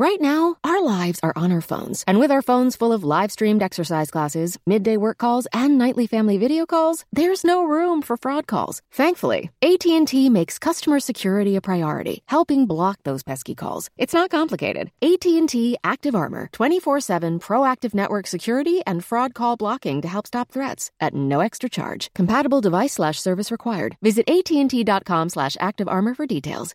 Right now, our lives are on our phones, and with our phones full of live streamed exercise classes, midday work calls, and nightly family video calls, there's no room for fraud calls. Thankfully, AT&T makes customer security a priority, helping block those pesky calls. It's not complicated. AT&T Active Armor, 24/7 proactive network security and fraud call blocking to help stop threats at no extra charge. Compatible device slash service required. Visit AT&T.com slash active armor for details.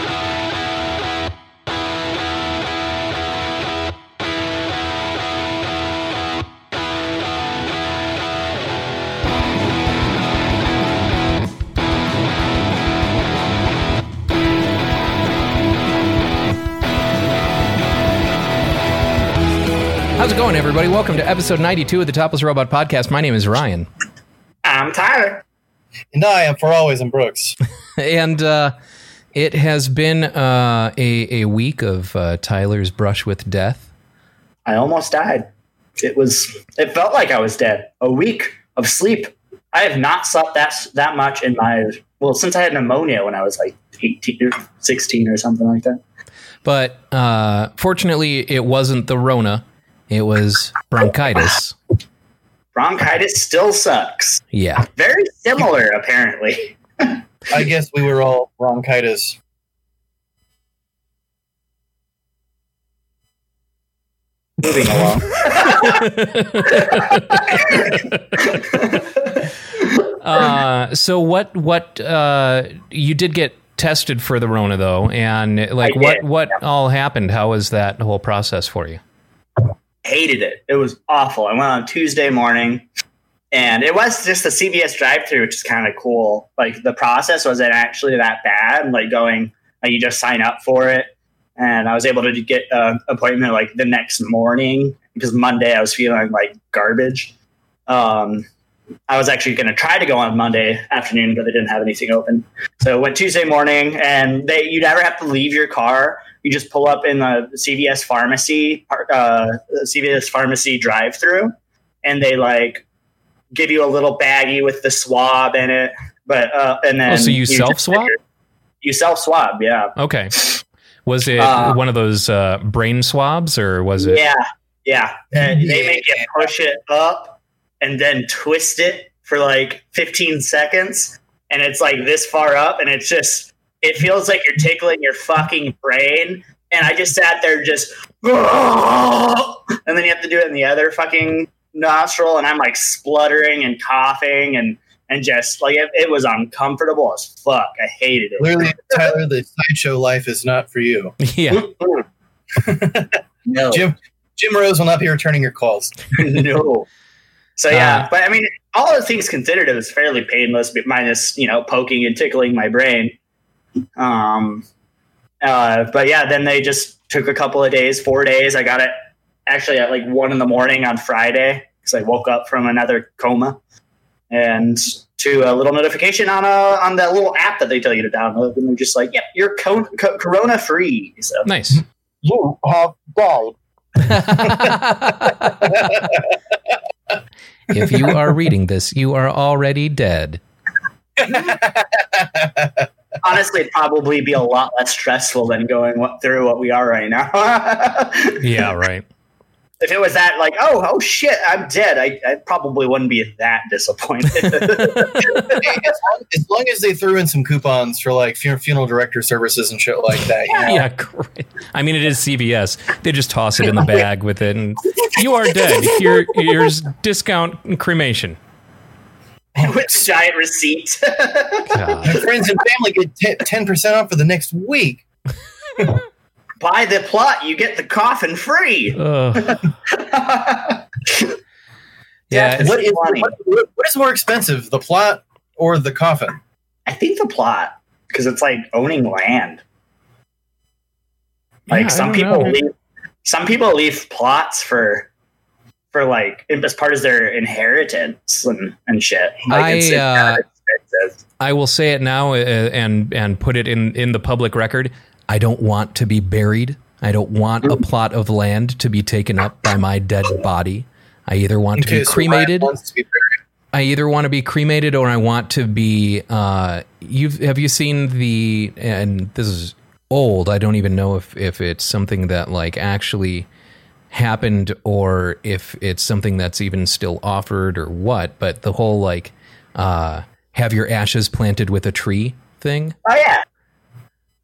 How's it going, everybody? Welcome to episode 92 of the Topless Robot Podcast. My name is Ryan. I'm Tyler. And I am for always in Brooks. And uh, it has been uh, a, a week of uh, Tyler's brush with death. I almost died. It was. It felt like I was dead. A week of sleep. I have not slept that that much in my well since I had pneumonia when I was like 18 or 16 or something like that. But uh, fortunately, it wasn't the Rona, it was bronchitis. Bronchitis still sucks. Yeah. Very similar, apparently. I guess we were all bronchitis. Moving along. Uh, so what? What? Uh, you did get tested for the Rona, though, and like, I what? did, What all happened? How was that whole process for you? Hated it. It was awful. I went on Tuesday morning. And it was just a CVS drive-through, which is kind of cool. Like the process wasn't actually that bad. Like going, like you just sign up for it, and I was able to get an appointment like the next morning because Monday I was feeling like garbage. Um, I was actually going to try to go on Monday afternoon, but they didn't have anything open. So I went Tuesday morning, and they you never have to leave your car. You just pull up in the CVS pharmacy, uh, CVS pharmacy drive-through, and they like give you a little baggie with the swab in it. But uh, and then Oh, so you just self-swab? You self swab, yeah. Okay. Was it Uh, one of those uh, brain swabs, or was it? Yeah, yeah. And they make you push it up and then twist it for like 15 seconds, and it's like this far up, and it's just it feels like you're tickling your fucking brain. And I just sat there, just, and then you have to do it in the other fucking nostril, and I'm like spluttering and coughing and and just like it, it was uncomfortable as fuck. I hated it. Clearly, Tyler, the sideshow life is not for you. Yeah. No. Jim Jim Rose will not be returning your calls. no. So yeah, Uh, but I mean, all other things considered, it was fairly painless, minus you know poking and tickling my brain. Um, uh, but yeah, then they just took a couple of days, four days. I got it actually at like one in the morning on Friday because I woke up from another coma, and to a little notification on a on that little app that they tell you to download, and they're just like, "Yep, you're co- co- corona free." So Nice. You have died. if you are reading this, you are already dead. honestly, it'd probably be a lot less stressful than going what, through what we are right now. Yeah, right. if it was that, like, oh, oh shit, I'm dead, I, I probably wouldn't be that disappointed. as, long, as long as they threw in some coupons for like fu- funeral director services and shit like that, you know. Yeah, great. I mean, it is CVS. They just toss it in the bag with it, and you are dead. Here, here's discount cremation. With giant receipt. God. My friends and family get ten percent off for the next week. Buy the plot, you get the coffin free. Ugh. yeah, Yeah, What is, what, what is more expensive, the plot or the coffin? I think the plot, because it's like owning land. Like Yeah, some people know. leave, some people leave plots for, for like as part of their inheritance and, and shit. Like I, it's, it's uh, expensive. I will say it now uh, and and put it in in the public record. I don't want to be buried. I don't want a plot of land to be taken up by my dead body. I either want to be cremated. To be. I either want to be cremated or I want to be. Uh, you've have you seen the? And this is old. I don't even know if if it's something that like actually happened or if it's something that's even still offered or what. But the whole like uh, have your ashes planted with a tree thing. Oh yeah,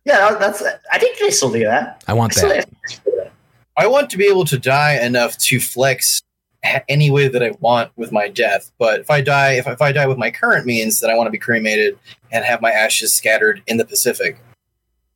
yeah. That's. I think they still do that. I want Still- that. I want to be able to die enough to flex any way that I want with my death. But if I die, if, if I die with my current means, then I want to be cremated and have my ashes scattered in the Pacific.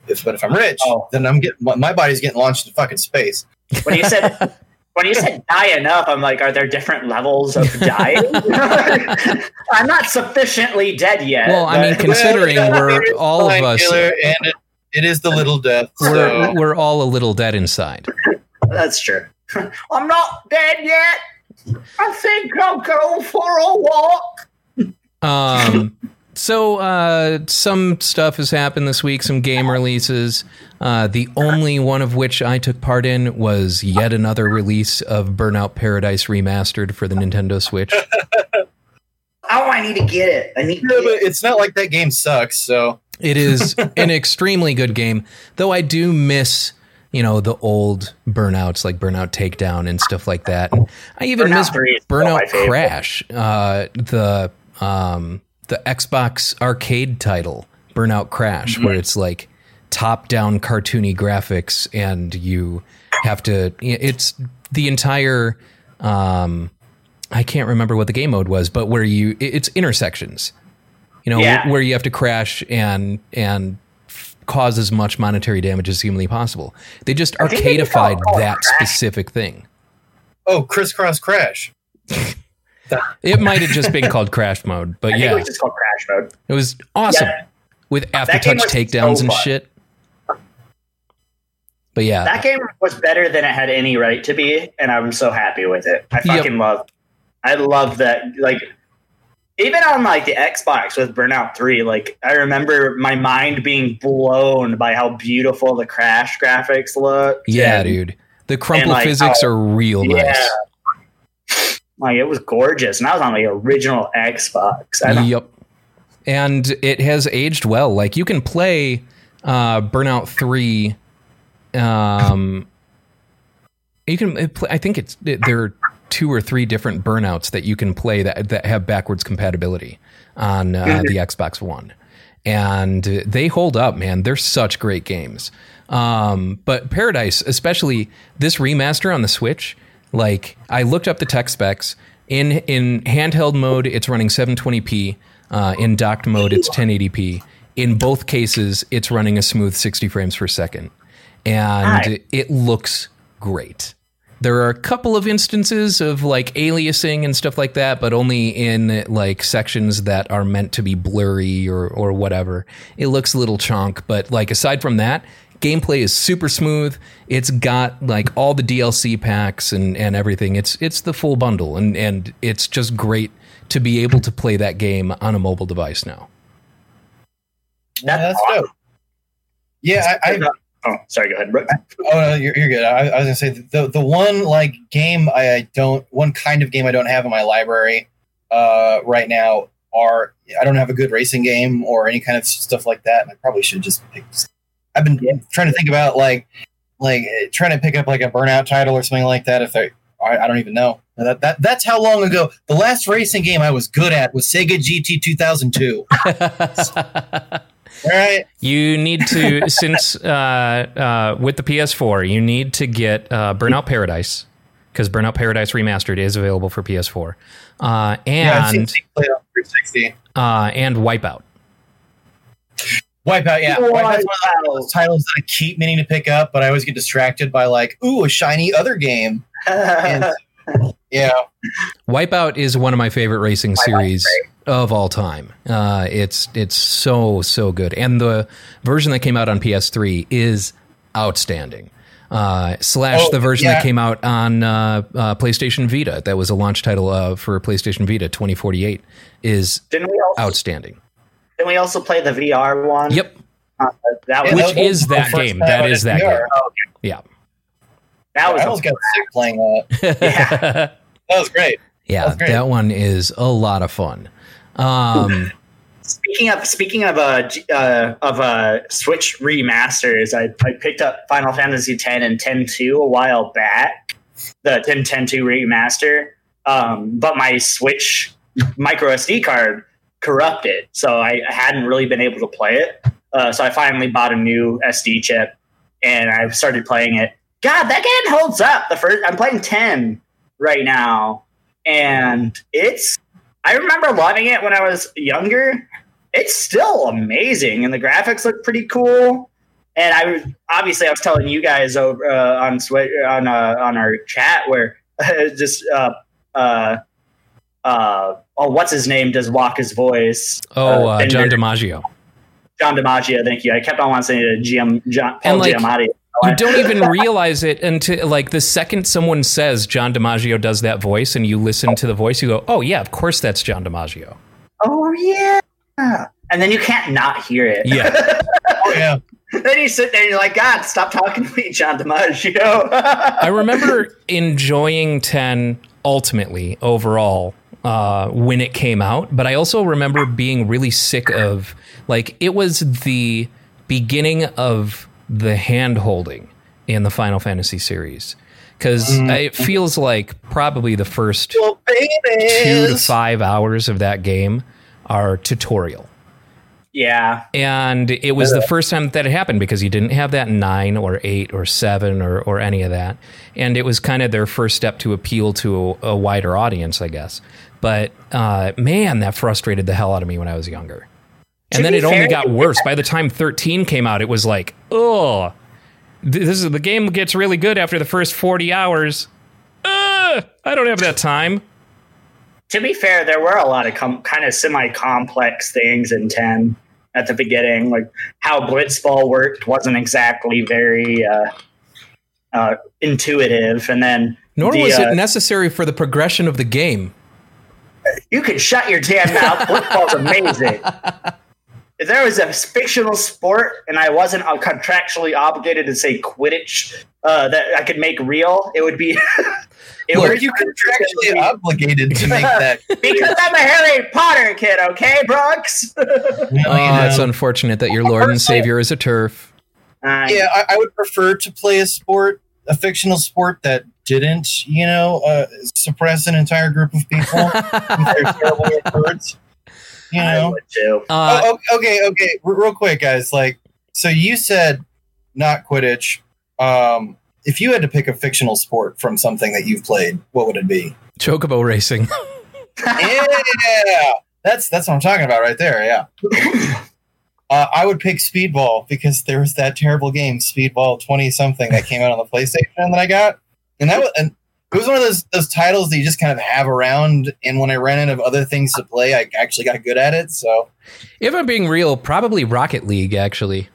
If, but if I'm rich, Oh. then I'm getting my my body's getting launched into fucking space. When you said when you said die enough, I'm like, are there different levels of dying? I'm not sufficiently dead yet. Well, I mean, considering Well, we're all of us- and it, it is the little death. We're So. we're all a little dead inside. that's true. I'm not dead yet. I think I'll go for a walk. Um, so uh, some stuff has happened this week. Some game releases. Uh, the only one of which I took part in was yet another release of Burnout Paradise Remastered for the Nintendo Switch. Oh, I need to get it. I need to Yeah, get but it. it's not like that game sucks. So It is an extremely good game, though I do miss. You know the old burnouts like Burnout Takedown and stuff like that. And I even Burnout miss 3 is still my Burnout. Crash, uh, the um, the Xbox arcade title, Burnout Crash, Mm-hmm. where it's like top down cartoony graphics, and you have to. It's the entire. Um, I can't remember what the game mode was, but where you it's intersections. You know, Yeah. where you have to crash and and cause as much monetary damage as humanly possible. They just I think they just call it arcadified that Crash. specific thing. oh, crisscross crash. It might have just been called crash mode, but I think yeah, it was just called Crash Mode. it was awesome Yeah. with game aftertouch takedowns so and shit. But yeah, That game was better than it had any right to be, and I'm so happy with it. I Yep. fucking love. I love that. Like, even on like the Xbox with Burnout Three, like I remember my mind being blown by how beautiful the crash graphics look. yeah, dude, the crumple like, physics are real Yeah. nice. Like it was gorgeous, and I was on the original Xbox. Yep. And it has aged well. Like you can play uh, Burnout Three. Um, you can. I think it's there are two or three different burnouts that you can play that that have backwards compatibility on uh, the Xbox One, and they hold up, man. They're such great games. Um, but Paradise, especially this remaster on the Switch, like I looked up the tech specs in in handheld mode, it's running 720p. Uh, in docked mode, it's 1080p. In both cases, it's running a smooth 60 frames per second, and Nice. it looks great. There are a couple of instances of like aliasing and stuff like that, but only in like sections that are meant to be blurry or or whatever. It looks a little chunk, but like aside from that, gameplay is super smooth. It's got like all the DLC packs and and everything. It's it's the full bundle and and it's just great to be able to play that game on a mobile device now. Yeah, That's that's dope. Yeah, I, I Oh, sorry. Go ahead. Brooke. Oh no, you're, you're good. I, I was gonna say the the one like game I, I don't one kind of game I don't have in my library uh, right now are I don't have a good racing game or any kind of stuff like that. And I probably should just pick. I've been Yeah. trying to think about like like eh, trying to pick up like a burnout title or something like that. If I I, I don't even know that, that that's how long ago the last racing game I was good at was Sega GT 2002. All right, You need to, since uh, uh, with the PS4, you need to get uh, Burnout Paradise because Burnout Paradise Remastered is available for PS4, uh, yeah, I've seen and Steve play it on 360. uh, and Wipeout. Wipeout, yeah. Wipeout's one of those titles that I keep meaning to pick up, but I always get distracted by like, ooh, a shiny other game. And yeah, Wipeout is one of my favorite racing series of all time. Uh, it's it's so so good, and the version that came out on PS3 is outstanding. Uh, slash Oh, the version yeah. that came out on uh, uh, PlayStation Vita, that was a launch title uh, for PlayStation Vita 2048, is didn't we also outstanding. didn't we also play the VR one? Yep, Uh, that was which that was is that game. That is That I is did that VR. game. Oh, Yeah. that was I a almost got sick playing that. Yeah. That was great. Yeah, That's great. that one is a lot of fun. Um, Speaking of speaking of a uh of uh Switch remasters, I, I picked up Final Fantasy X and 10-2 a while back. The 10 10 2 remaster. Um, but my Switch micro SD card corrupted, so I hadn't really been able to play it. Uh, so I finally bought a new SD chip, and I started playing it. God, that game holds up. The first I'm playing 10 right now, and it's I remember loving it when I was younger. It's still amazing, and the graphics look pretty cool. And I was obviously I was telling you guys over uh, on on uh, on our chat where just uh, uh, uh, oh, what's his name does walk his voice? oh, uh, Ben John DiMaggio. John DiMaggio. Thank you. I kept on wanting to say to GM John Paul And, like, Giamatti. You don't even realize it until like the second someone says John DiMaggio does that voice, and you listen to the voice, you go, "Oh yeah, of course that's John DiMaggio." Oh yeah. And then you can't not hear it. Yeah. Oh yeah. then you sit there and you're like, God, stop talking to me, John DiMaggio. I remember enjoying 10 ultimately overall uh, when it came out, but I also remember being really sick of like it was the beginning of the hand holding in the Final Fantasy series because it feels like probably the first Well, two to five hours of that game are tutorial. yeah. And it was the first time that it happened because you didn't have that nine or eight or seven or, or any of that. And it was kind of their first step to appeal to a, a wider audience, I guess. But uh, man, that frustrated the hell out of me when I was younger. And To then be it only got worse. By the time 13 came out, it was like, oh, this is the game gets really good after the first 40 hours. Uh, I don't have that time. To be fair, there were a lot of com- kind of semi-complex things in ten at the beginning, like how Blitzball worked wasn't exactly very uh, uh, intuitive, and then Nor the, was uh, it necessary for the progression of the game. you can shut your damn mouth. Blitzball's amazing. If there was a fictional sport and I wasn't contractually obligated to say Quidditch uh, that I could make real, it would be. it Were you contractually obligated to make that? because I'm a Harry Potter kid, okay, Brooks? Well, you Oh, it's unfortunate that your Lord and Savior is a TERF. Uh, yeah, I, I would prefer to play a sport, a fictional sport that didn't, you know, uh, suppress an entire group of people with their terrible words. You I know. would too. Uh, oh, okay, okay. R- real quick, guys. Like, so you said not Quidditch. Um, if you had to pick a fictional sport from something that you've played, what would it be? Chocobo racing. yeah, that's that's what I'm talking about right there. Yeah. Uh, I would pick Speedball because there was that terrible game, Speedball 20 something, that came out on the PlayStation that I got, and that was and it was one of those those titles that you just kind of have around. And when I ran out of other things to play, I actually got good at it. So if I'm being real, probably Rocket League, actually.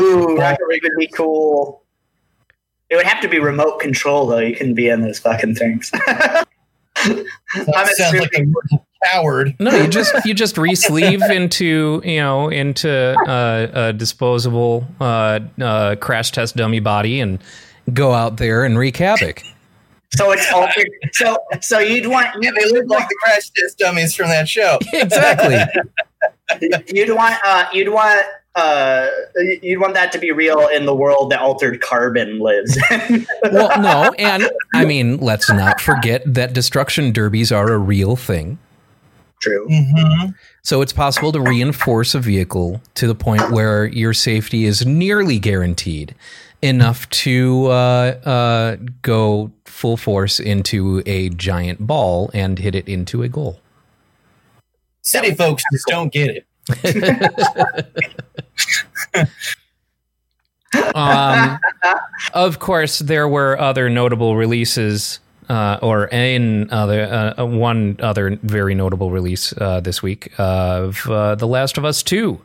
Ooh, Rocket League would be cool. It would have to be remote control though. You couldn't be in those fucking things. I'm that sounds like a coward. No, you just you just re-sleeve into you know into uh, a disposable uh, uh, crash test dummy body and go out there and wreak havoc. So it's altered. So so you'd want Yeah, they look like the crash test dummies from that show. exactly. you'd want uh, you'd want uh, you'd want that to be real in the world that altered carbon lives. Well, no, and I mean, let's not forget that destruction derbies are a real thing. True. Mm-hmm. So it's possible to reinforce a vehicle to the point where your safety is nearly guaranteed enough to uh, uh, go full force into a giant ball and hit it into a goal. City folks just don't get it. Um, of course, there were other notable releases, uh, or an other uh, one other very notable release uh, this week of uh, The Last of Us Two.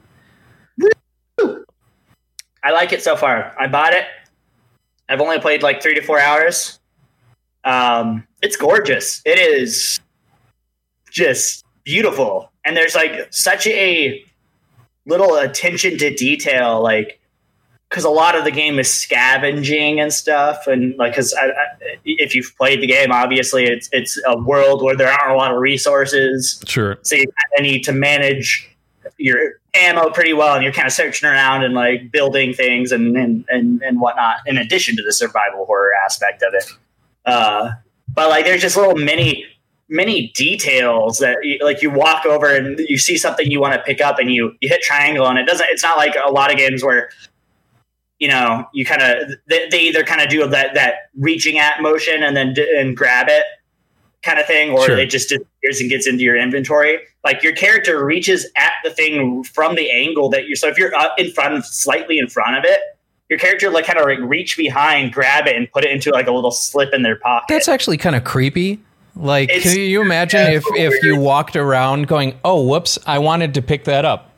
I like it so far. I bought it. I've only played like three to four hours. Um, it's gorgeous. It is just beautiful, and there's like such a little attention to detail. Like because a lot of the game is scavenging and stuff, and like because if you've played the game, obviously it's it's a world where there aren't a lot of resources, Sure. so you need to manage your ammo pretty well, and you're kind of searching around and like building things and and and, and whatnot. In addition to the survival horror aspect of it, uh, but like there's just little mini many details that like you walk over and you see something you want to pick up and you you hit triangle and it doesn't it's not like a lot of games where you know you kind of they, they either kind of do that that reaching at motion and then d- and grab it kind of thing or Sure. it just disappears and gets into your inventory like your character reaches at the thing from the angle that you're so if you're up in front of slightly in front of it your character like kind of like reach behind grab it and put it into like a little slip in their pocket That's actually kind of creepy. Like, It's- can you imagine yeah, if it's if you walked around going, "Oh, whoops, I wanted to pick that up."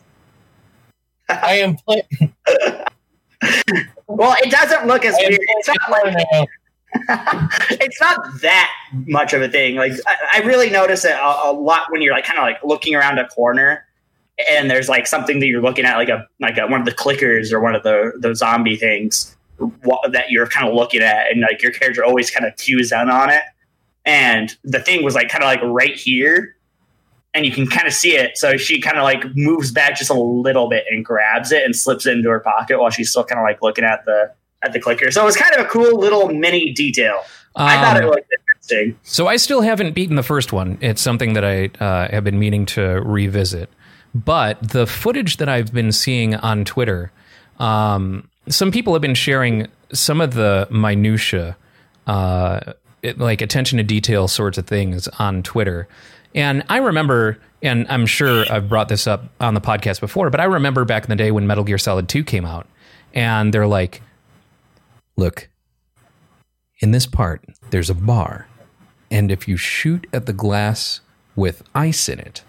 I am playing. well it doesn't look as I weird it's not like now. It's not that much of a thing. Like I, I really notice it a, a lot when you're like kind of like looking around a corner, and there's like something that you're looking at, like a like a, one of the clickers or one of the the zombie things wha- that you're kind of looking at, and like your character always kind of cues in on it. And the thing was like kind of like right here, and you can kind of see it. So she kind of like moves back just a little bit and grabs it and slips it into her pocket while she's still kind of like looking at the at the clicker. So it was kind of a cool little mini detail. I thought it Um, looked interesting. So I still haven't beaten the first one. It's something that I uh, have been meaning to revisit. But the footage that I've been seeing on Twitter, um, some people have been sharing some of the minutia, uh, it, like attention to detail sorts of things on Twitter. And I remember, and I'm sure I've brought this up on the podcast before, but I remember back in the day when Metal Gear Solid 2 came out, and they're like, look, in this part, there's a bar. And if you shoot at the glass with ice in it,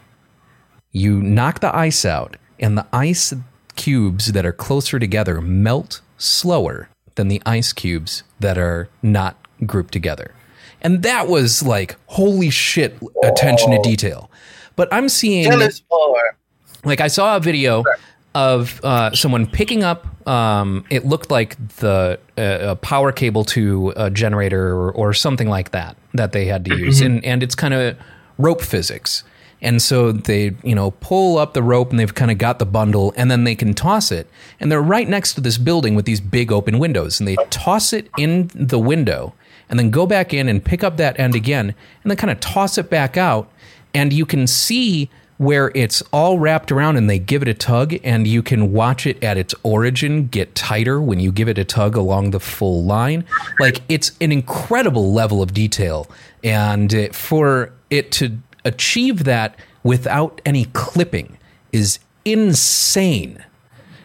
you knock the ice out, and the ice cubes that are closer together melt slower than the ice cubes that are not grouped together. And that was like, holy shit, attention to detail. But I'm seeing Tell us more. like I saw a video of uh, someone picking up. Um, it looked like the uh, a power cable to a generator or, or something like that that they had to use, and and it's kind of rope physics. And so they, you know, pull up the rope and they've kind of got the bundle and then they can toss it. And they're right next to this building with these big open windows. And they toss it in the window and then go back in and pick up that end again and then kind of toss it back out. And you can see where it's all wrapped around and they give it a tug and you can watch it at its origin get tighter when you give it a tug along the full line. Like it's an incredible level of detail and for it to achieve that without any clipping is insane.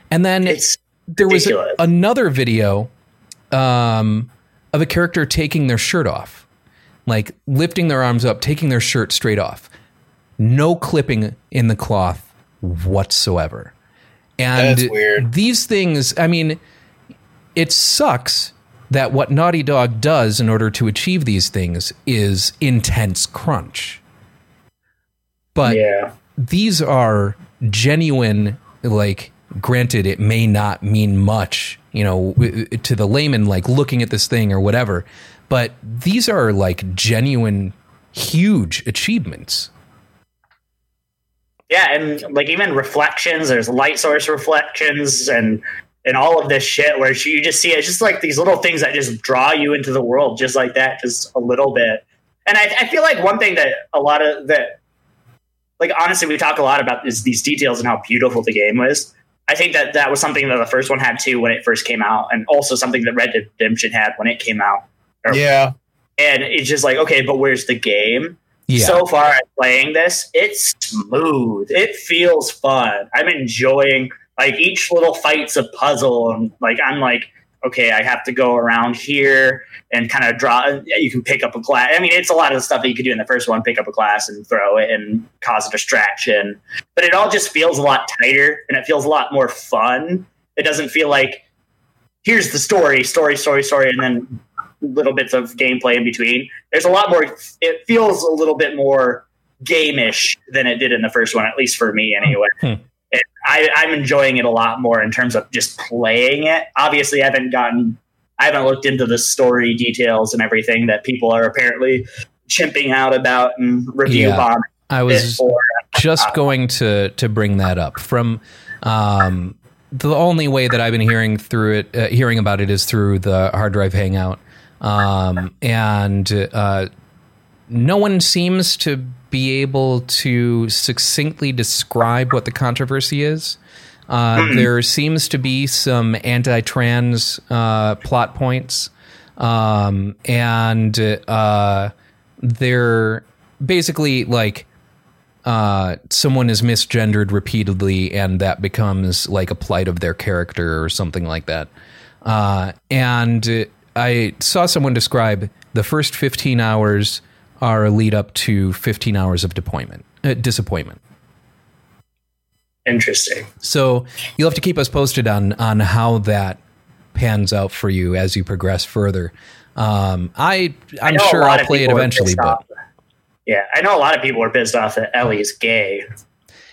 And then It's there was another video um, of a character taking their shirt off like lifting their arms up taking their shirt straight off no clipping in the cloth whatsoever. And That's weird. these things, I mean, it sucks that what Naughty Dog does in order to achieve these things is intense crunch. But yeah. these are genuine, like, granted, it may not mean much, you know, to the layman, like looking at this thing or whatever, but these are like genuine, huge achievements. Yeah, and like even reflections, there's light source reflections and and all of this shit where you just see it's just like these little things that just draw you into the world just like that, just a little bit. And I, I feel like one thing that a lot of that like honestly we talk a lot about is these details and how beautiful the game was. I think that that was something that the first one had too when it first came out, and also something that Red Dead Redemption had when it came out. Yeah. And it's just like, okay, but where's the game? Yeah. so far as playing this, it's smooth. It feels fun. I'm enjoying like each little fight's a puzzle, and like I'm like, okay, I have to go around here and kind of draw. You can pick up a glass. I mean, it's a lot of the stuff that you could do in the first one: pick up a glass and throw it and cause a distraction. But it all just feels a lot tighter, and it feels a lot more fun. It doesn't feel like here's the story, story, story, story, and then little bits of gameplay in between. There's a lot more. It feels a little bit more gameish than it did in the first one, at least for me, anyway. Hmm. And I, I'm enjoying it a lot more in terms of just playing it. Obviously, I haven't gotten, I haven't looked into the story details and everything that people are apparently chimping out about and review Yeah. bombing I was for. just going to to bring that up from um, the only way that I've been hearing through it, uh, hearing about it, is through the hard drive hangout, um, and uh, no one seems to be able to succinctly describe what the controversy is. Uh, There seems to be some anti-trans uh, plot points, um, and uh, they're basically like uh, someone is misgendered repeatedly, and that becomes like a plight of their character or something like that. Uh, and uh, I saw someone describe the first 15 hours are a lead up to 15 hours of disappointment. Uh, disappointment. Interesting. So you'll have to keep us posted on on how that pans out for you as you progress further. Um, I I I'm know a sure I'll play it eventually, but off. Yeah, I know a lot of people are pissed off that Ellie's gay.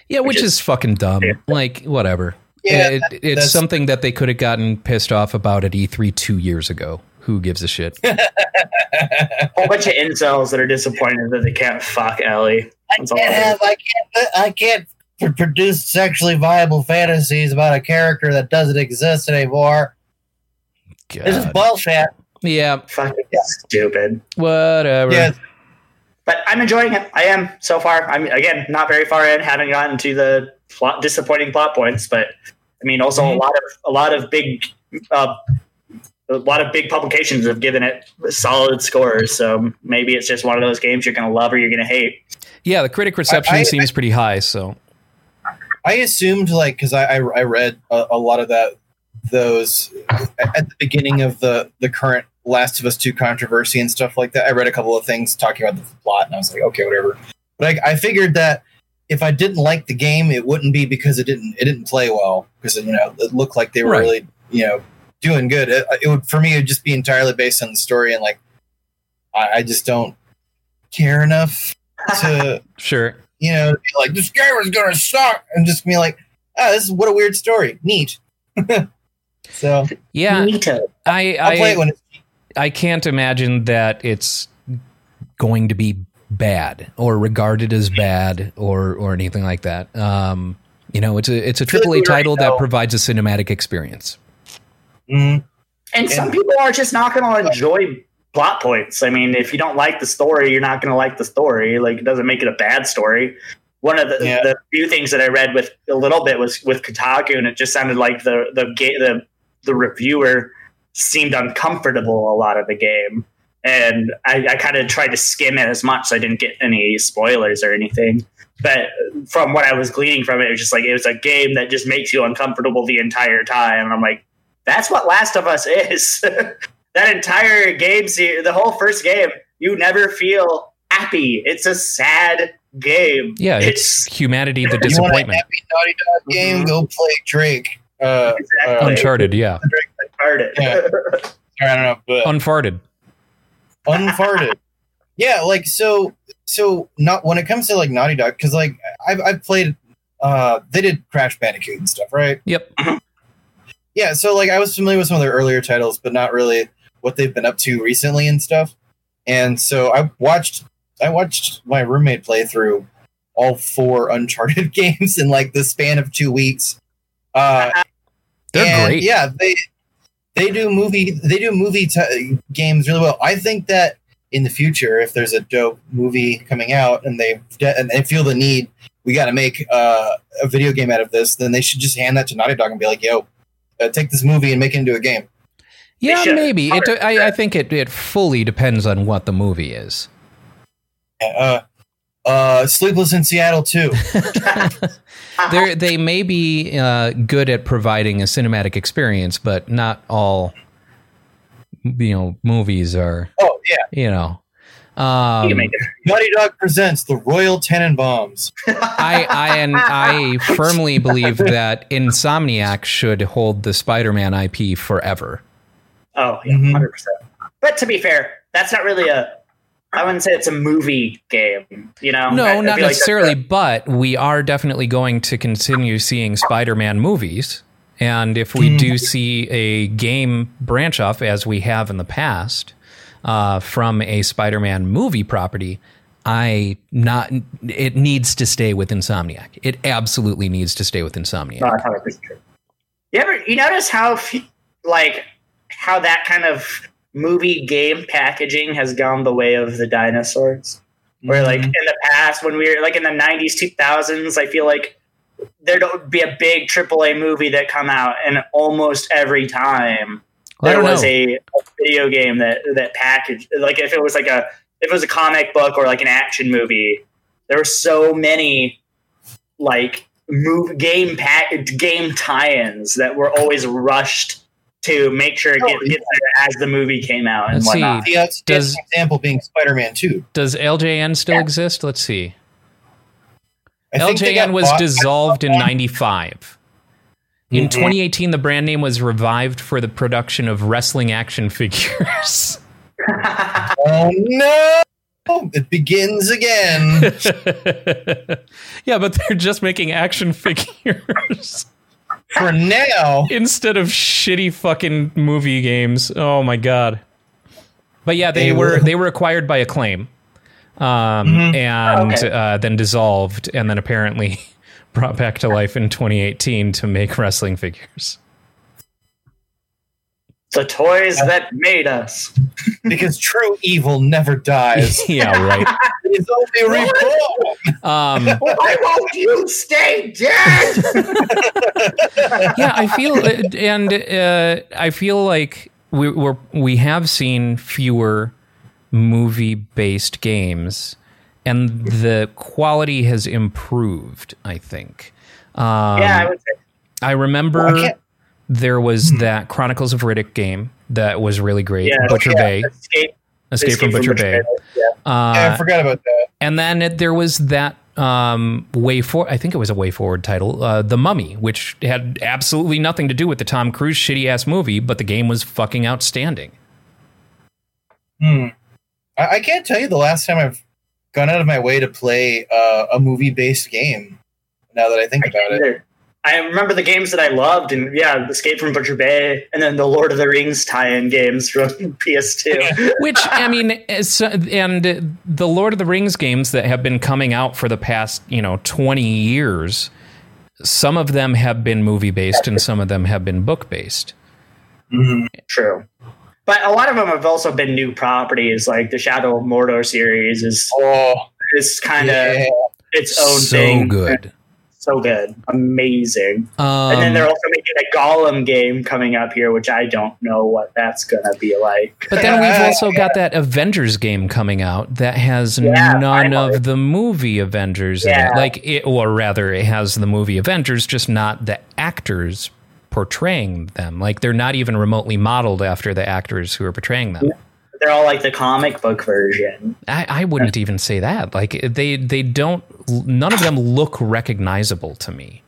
yeah, which, which is, is- fucking dumb. Yeah. Like whatever. Yeah, It- it's something that they could have gotten pissed off about at E3 two years ago. Who gives a shit? A whole bunch of incels that are disappointed that they can't fuck Ellie. I That's all can't have. I can't. I can't produce sexually viable fantasies about a character that doesn't exist anymore. This is bullshit. Yeah, Fucking stupid. whatever. Yeah, But I'm enjoying it. I am so far. I'm again not very far in. Haven't gotten to the plot, disappointing plot points, but I mean, also Mhm. a lot of a lot of big, uh, a lot of big publications have given it solid scores. So maybe it's just one of those games you're going to love or you're going to hate. Yeah, the critic reception I- I- seems pretty high. So I assumed like because I, I I read a, a lot of that those at at the beginning of the the current Last of Us Two controversy and stuff like that. I read a couple of things talking about the plot, and I was like, okay, whatever. But I, I figured that if I didn't like the game, it wouldn't be because it didn't it didn't play well because you know it looked like they were Right. really you know doing good. It, it would for me it would just be entirely based on the story and like I, I just don't care enough to sure. you know, be like this game is gonna suck, and just be like, ah, this is what a weird story, neat. so Yeah, Neato. I I'll play it when it's I can't imagine that it's going to be bad or regarded as bad or or anything like that. Um, you know, it's a it's a feel like AAA title that provides a cinematic experience. Mm, And some people are just not going to enjoy plot points. I mean, if you don't like the story, you're not going to like the story. Like, it doesn't make it a bad story. One of the, Yeah. the few things that I read with a little bit was with Kotaku, and it just sounded like the the ga- the the reviewer seemed uncomfortable a lot of the game. And I, I kind of tried to skim it as much so I didn't get any spoilers or anything. But from what I was gleaning from it, it was just like it was a game that just makes you uncomfortable the entire time. And I'm like, that's what Last of Us is. that entire game, se- the whole first game, you never feel happy. It's a sad game. Yeah, it's, humanity the you want a disappointment. happy Naughty Dog game? Mhm. Go play Drake. Uh, exactly uh, Uncharted, yeah, Uncharted. Yeah. I don't know, but unfarted. unfarted. yeah, like so. So not when it comes to like Naughty Dog, because like I've I've played. Uh, they did Crash Bandicoot and stuff, right? Yep. Yeah so like i was familiar with some of their earlier titles but not really what they've been up to recently and stuff. And so i watched i watched my roommate play through all four uncharted games in like the span of two weeks. Uh They're great. yeah they they do movie they do movie t- games really well. I think that in the future if there's a dope movie coming out and they and they feel the need we got to make uh, a video game out of this then they should just hand that to naughty dog and be like yo uh, take this movie and make it into a game Yeah, maybe. It, I, I think it, it fully depends on what the movie is. uh uh sleepless in seattle too They they may be uh, good at providing a cinematic experience, but not all you know movies are. oh yeah You know, You um, can make it. naughty dog presents the royal tenenbaums I I and I firmly believe that Insomniac should hold the Spider-Man IP forever. Oh, yeah, Mhm. 100%. But to be fair, that's not really a I wouldn't say it's a movie game. You know, I- I No, feel not like necessarily, a- but we are definitely going to continue seeing Spider-Man movies. And if we do see a game branch off, as we have in the past, uh, from a Spider-Man movie property, I not it needs to stay with Insomniac. It absolutely needs to stay with Insomniac. No, that's 100% true. You ever you notice how like how that kind of movie game packaging has gone the way of the dinosaurs? Where like in the past, when we were like in the '90s, 2000s, I feel like there'd be a big AAA movie that come out, and almost every time I there was know. a, a video game that that packaged like if it was like a if it was a comic book or like an action movie there were so many like move game pack game tie-ins that were always rushed to make sure it Oh, gets, gets there as the movie came out and Let's see. whatnot. The outstanding Does- example being Spider-Man 2. Does LJN still exist? Let's see. I think LJN was bought dissolved in 95. In Mhm. 2018, the brand name was revived for the production of wrestling action figures. Oh no! It begins again. yeah, but they're just making action figures For now, instead of shitty fucking movie games. Oh my god. But yeah, they They were will- they were acquired by Acclaim, um, Mhm. and Okay. uh, then dissolved, and then apparently brought back to life in 2018 to make wrestling figures. the toys that made us because true evil never dies. yeah, right. It is only reborn. Um, why won't you stay dead yeah, I feel, uh, and uh, I feel like we we're, we have seen fewer movie-based games, and the quality has improved. I think. Um, yeah i would say I remember I there was that Chronicles of Riddick game that was really great. Yeah, Butcher yeah, Bay, escape, Escape, from Butcher, Bay. yeah. Uh, Yeah, I forgot about that. and then it, there was that um, way for I think it was a way forward title, uh, The Mummy, which had absolutely nothing to do with the Tom Cruise shitty ass movie, but the game was fucking outstanding. Hmm. I, I can't tell you the last time I've gone out of my way to play uh, a movie-based game. Now that I think I about can't it, either. I remember the games that I loved, and yeah, Escape from Butcher Bay, and then the Lord of the Rings tie-in games from PS2. Which I mean, is- and the Lord of the Rings games that have been coming out for the past you know twenty years, some of them have been movie based and some of them have been book based. Mhm. True, but a lot of them have also been new properties, like the Shadow of Mordor series is oh, is kind of yeah. its own thing. so thing. good. so good, amazing. Um, and then they're also making a Gollum game coming up here, which I don't know what that's gonna be like. But then we've Yeah, also got that Avengers game coming out that has Yeah, none of the movie Avengers in it. Like it, or rather, it has the movie Avengers, just not the actors portraying them. Like they're not even remotely modeled after the actors who are portraying them. They're all like the comic book version. I, I wouldn't even say that. Like they they don't. None of them look recognizable to me.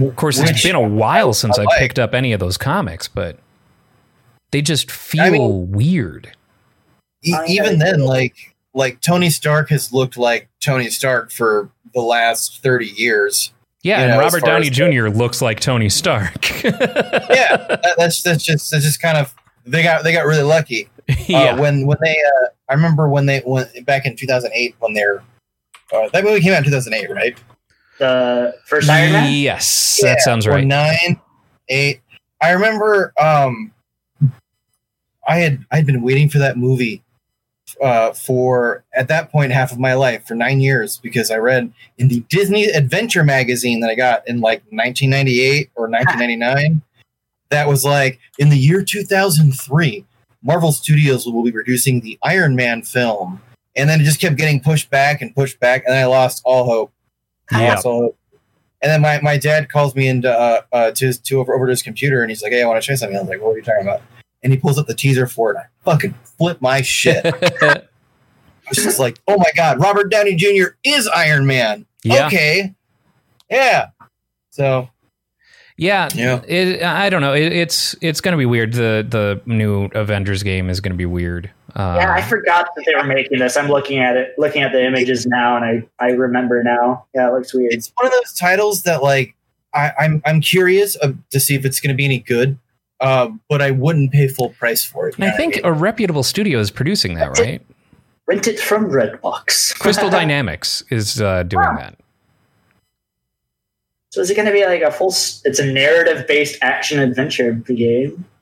Of course, it's been a while since I like. picked up any of those comics, but they just feel I mean- weird. E- I even then, like like Tony Stark has looked like Tony Stark for the last thirty years. Yeah, you and know, as Robert Downey as Jr. looks like Tony Stark. Yeah, that, that's that's just that's just kind of they got they got really lucky. yeah. Uh, when when they uh, I remember when they went back in two thousand eight when they're uh, that movie came out in two thousand eight, right? The first Iron Man. Yes, Yeah, that sounds right. Nine, eight. I remember um, I had I'd been waiting for that movie uh, for at that point half of my life for nine years because I read in the Disney Adventure magazine that I got in like 1998 or 1999 that was like in the year 2003 Marvel Studios will be producing the Iron Man film and then it just kept getting pushed back and pushed back and I lost all hope. I Yeah. lost all hope. And then my, my dad calls me into uh, uh, to his to over, over to his computer and he's like, "Hey, I want to show you something." I was like, "What are you talking about?" And he pulls up the teaser for it. I fucking flip my shit. I was just like, "Oh my god, Robert Downey Jr. is Iron Man." yeah. Okay, yeah. So Yeah, Yeah. It, I don't know. It, it's it's going to be weird. The the new Avengers game is going to be weird. Uh, Yeah, I forgot that they were making this. I'm looking at it, looking at the images now, and I I remember now. Yeah, it looks weird. It's one of those titles that like I, I'm I'm curious of, to see if it's going to be any good, uh, but I wouldn't pay full price for it. I think a reputable studio is producing that, right? Rent it from Redbox. Crystal Dynamics is uh, doing that. So is it going to be like a full? It's a narrative-based action adventure game.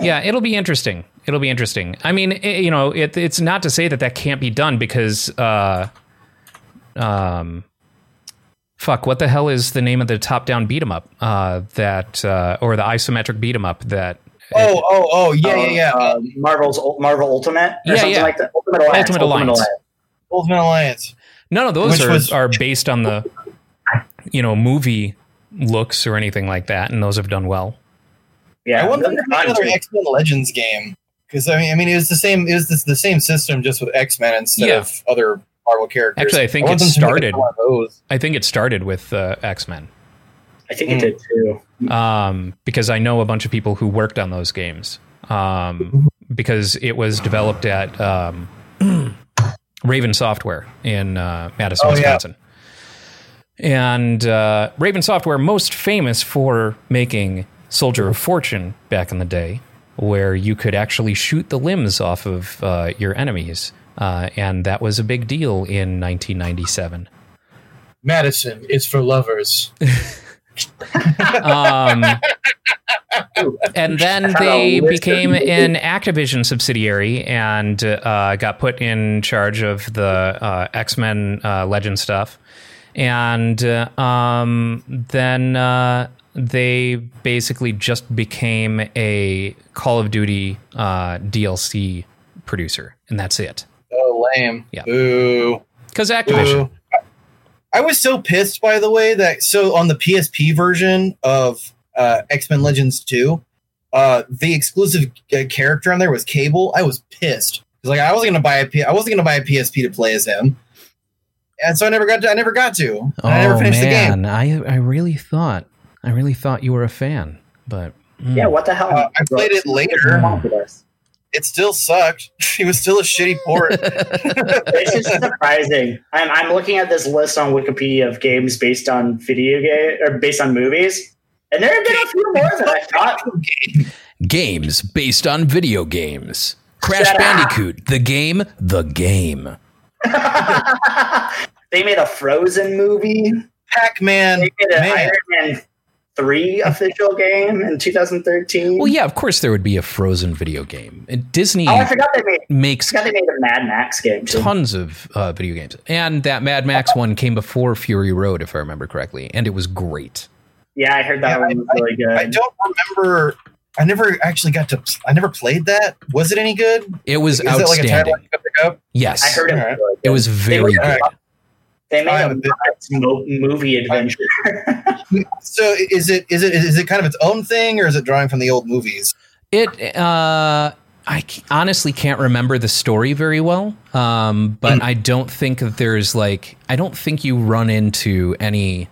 Yeah, it'll be interesting. It'll be interesting. I mean, i you know, it, it's not to say that that can't be done because, uh, um, fuck, what the hell is the name of the top-down beat 'em up? Uh, that uh, or the isometric beat 'em up that Oh oh oh yeah yeah yeah. Uh, Marvel's Marvel Ultimate or Yeah, something yeah. like that. Ultimate Alliance. Ultimate Alliance. Ultimate Alliance. None of those Which are, was- are based on the, you know, movie looks or anything like that, and those have done well. Yeah, I wonder if they're there's another. X Men Legends game because I mean I mean it was the same it was the, the same system just with X Men instead Yeah. of other Marvel characters. Actually, I think want it them to make started- one of those. I think it started with uh, X Men I think it did too. um, because I know a bunch of people who worked on those games um, because it was developed at um, Raven Software in uh, Madison, Oh, yeah. Wisconsin. And uh, Raven Software, most famous for making Soldier of Fortune back in the day, where you could actually shoot the limbs off of uh, your enemies. Uh, and that was a big deal in 1997. Madison is for lovers. Um, and then they became an Activision subsidiary and uh, got put in charge of the uh, X Men uh, Legend stuff. And uh, um, then uh, they basically just became a Call of Duty uh, DLC producer, and that's it. Oh lame. Yeah. Boo. Because Activision, Boo. I was so pissed, by the way, that so on the PSP version of uh, X Men Legends 2, uh, the exclusive uh, character on there was Cable. I was pissed 'Cause, like I wasn't gonna buy a P- I wasn't gonna buy a PSP to play as him, and so I never got to. I never got to. And I never finished the game. Oh, I I really thought I really thought you were a fan, but mm. Yeah, what the hell? Uh, I played it later. It's It still sucked. it was still a shitty port. just surprising. I'm, I'm looking at this list on Wikipedia of games based on video game or based on movies, and there have been a few more than I thought. Games based on video games. Crash Shut up. Bandicoot, the game, the game. they made a Frozen movie. Pac Man. They made an Man. Iron Man three official game in 2013. Well, yeah, of course there would be a Frozen video game. And Disney Oh, I forgot they made. I makes forgot they made a Mad Max game too. tons of uh, video games, and that Mad Max one came before Fury Road, if I remember correctly, and it was great. Yeah, I heard that Yeah, one was really good. I don't remember. I never actually got to. I never played that. Was it any good? It was Is it like a outstanding. title I could yes, I heard it. Was Alright. really it was very made- good. They made I a have a bit- movie adventure. So is it is it is it kind of its own thing or is it drawing from the old movies? It. Uh, I c- honestly can't remember the story very well, um, but I don't think that there's like I don't think you run into any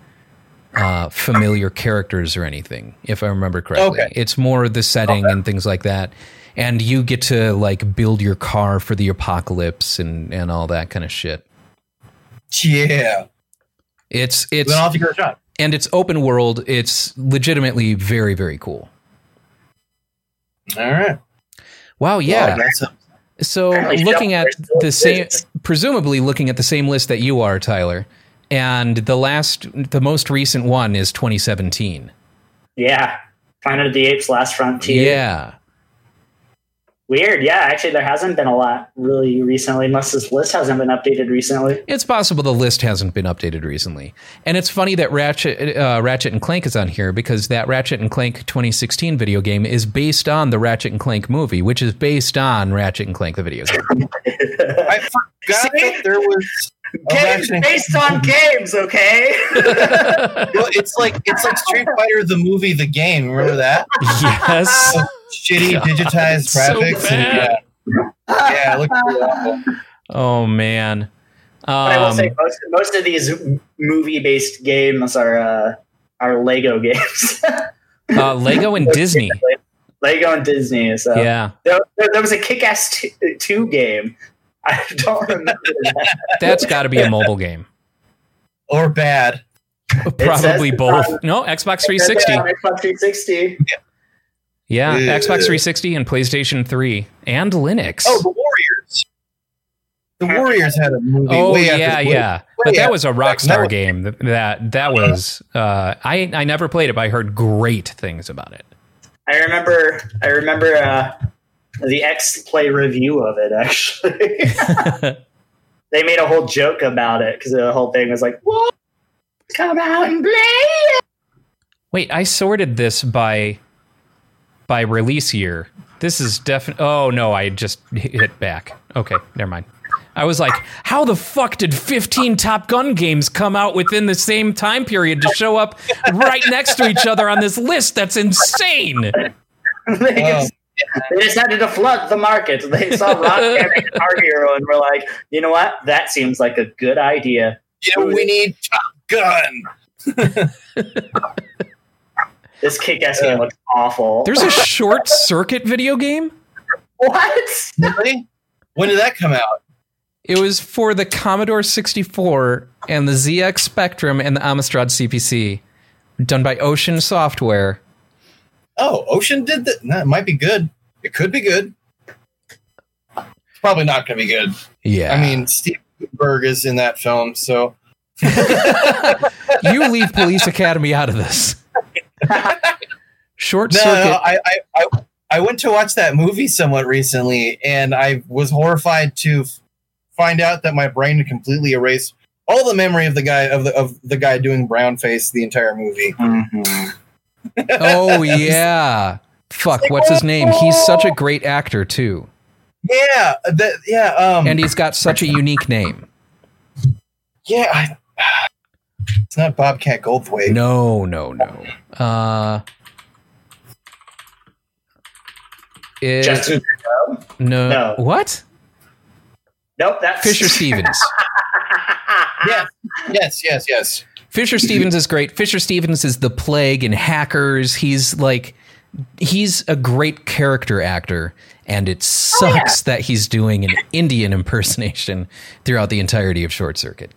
uh, familiar characters or anything, if I remember correctly. Okay. It's more the setting and things like that, and you get to like build your car for the apocalypse and and all that kind of shit. Yeah. It's it's then I'll have to give it a shot. and it's open world. It's legitimately very very cool. All right. Wow, yeah. Well, So looking at the same, presumably looking at the same list that you are, Tyler, and the last, the most recent one is 2017. yeah, Planet of the Apes: Last Frontier. Yeah, Weird. Yeah, actually, there hasn't been a lot really recently, unless this list hasn't been updated recently. it's possible the list hasn't been updated recently, and it's funny that Ratchet, uh, Ratchet and Clank is on here because that Ratchet and Clank 2016 video game is based on the Ratchet and Clank movie, which is based on Ratchet and Clank the video game. I forgot See? that there was games based on games, okay? Well, it's like it's like Street Fighter the movie, the game. Remember that? yes. Shitty God, digitized so graphics. and, yeah, yeah, it looked really awful. Oh man. But I will Um, say most, most of these movie-based games are uh, are Lego games. uh, Lego and Disney. Lego and Disney. So Yeah, there, there, there was a Kick-Ass two, two game. I don't remember that. that's got to be a mobile game. or bad. Probably both. on- No, Xbox 360. Xbox 360. Yeah, Yeah. Xbox 360 and PlayStation 3 and Linux. Oh, the Warriors. The Warriors had a movie. Oh way after- yeah, way- yeah. way But that after- was a Rockstar was- game. That that, that was. Uh, I I never played it, but I heard great things about it. I remember. I remember uh, the X Play review of it. Actually, they made a whole joke about it because the whole thing was like, "What? Come out and play!" Wait, I sorted this by by release year. This is definitely. Oh no, I just hit back. Okay, never mind. I was like, how the fuck did 15 Top Gun games come out within the same time period to show up right next to each other on this list? That's insane. they, just, they decided to flood the market. They saw Rock Band and Guitar Hero and were like, "You know what? That seems like a good idea." You know, we need Top Gun. This kick-ass game looks awful. There's a short circuit video game. what? Really? When did that come out? It was for the Commodore 64 and the ZX Spectrum and the Amstrad CPC, done by Ocean Software. Oh, Ocean did that. That might be good. It could be good. It's probably not going to be good. Yeah. I mean, Steve Guttenberg is in that film, so you leave Police Academy out of this. Short no, circuit. no, I, I, I, I went to watch that movie somewhat recently, and I was horrified to f- find out that my brain had completely erased all the memory of the guy of the of the guy doing brown face the entire movie. oh yeah. Fuck, what's his name? He's such a great actor too. Yeah, that, yeah, um, And he's got such a unique name. yeah. I, it's not Bobcat Goldthwait. No, no, no. Uh it- Justin no, No. What? Nope, that's Fisher Stevens. Yes, yes, yes, yes. Fisher Stevens is great. Fisher Stevens is the plague in Hackers. He's like he's a great character actor and it sucks that he's doing an Indian impersonation throughout the entirety of Short Circuit.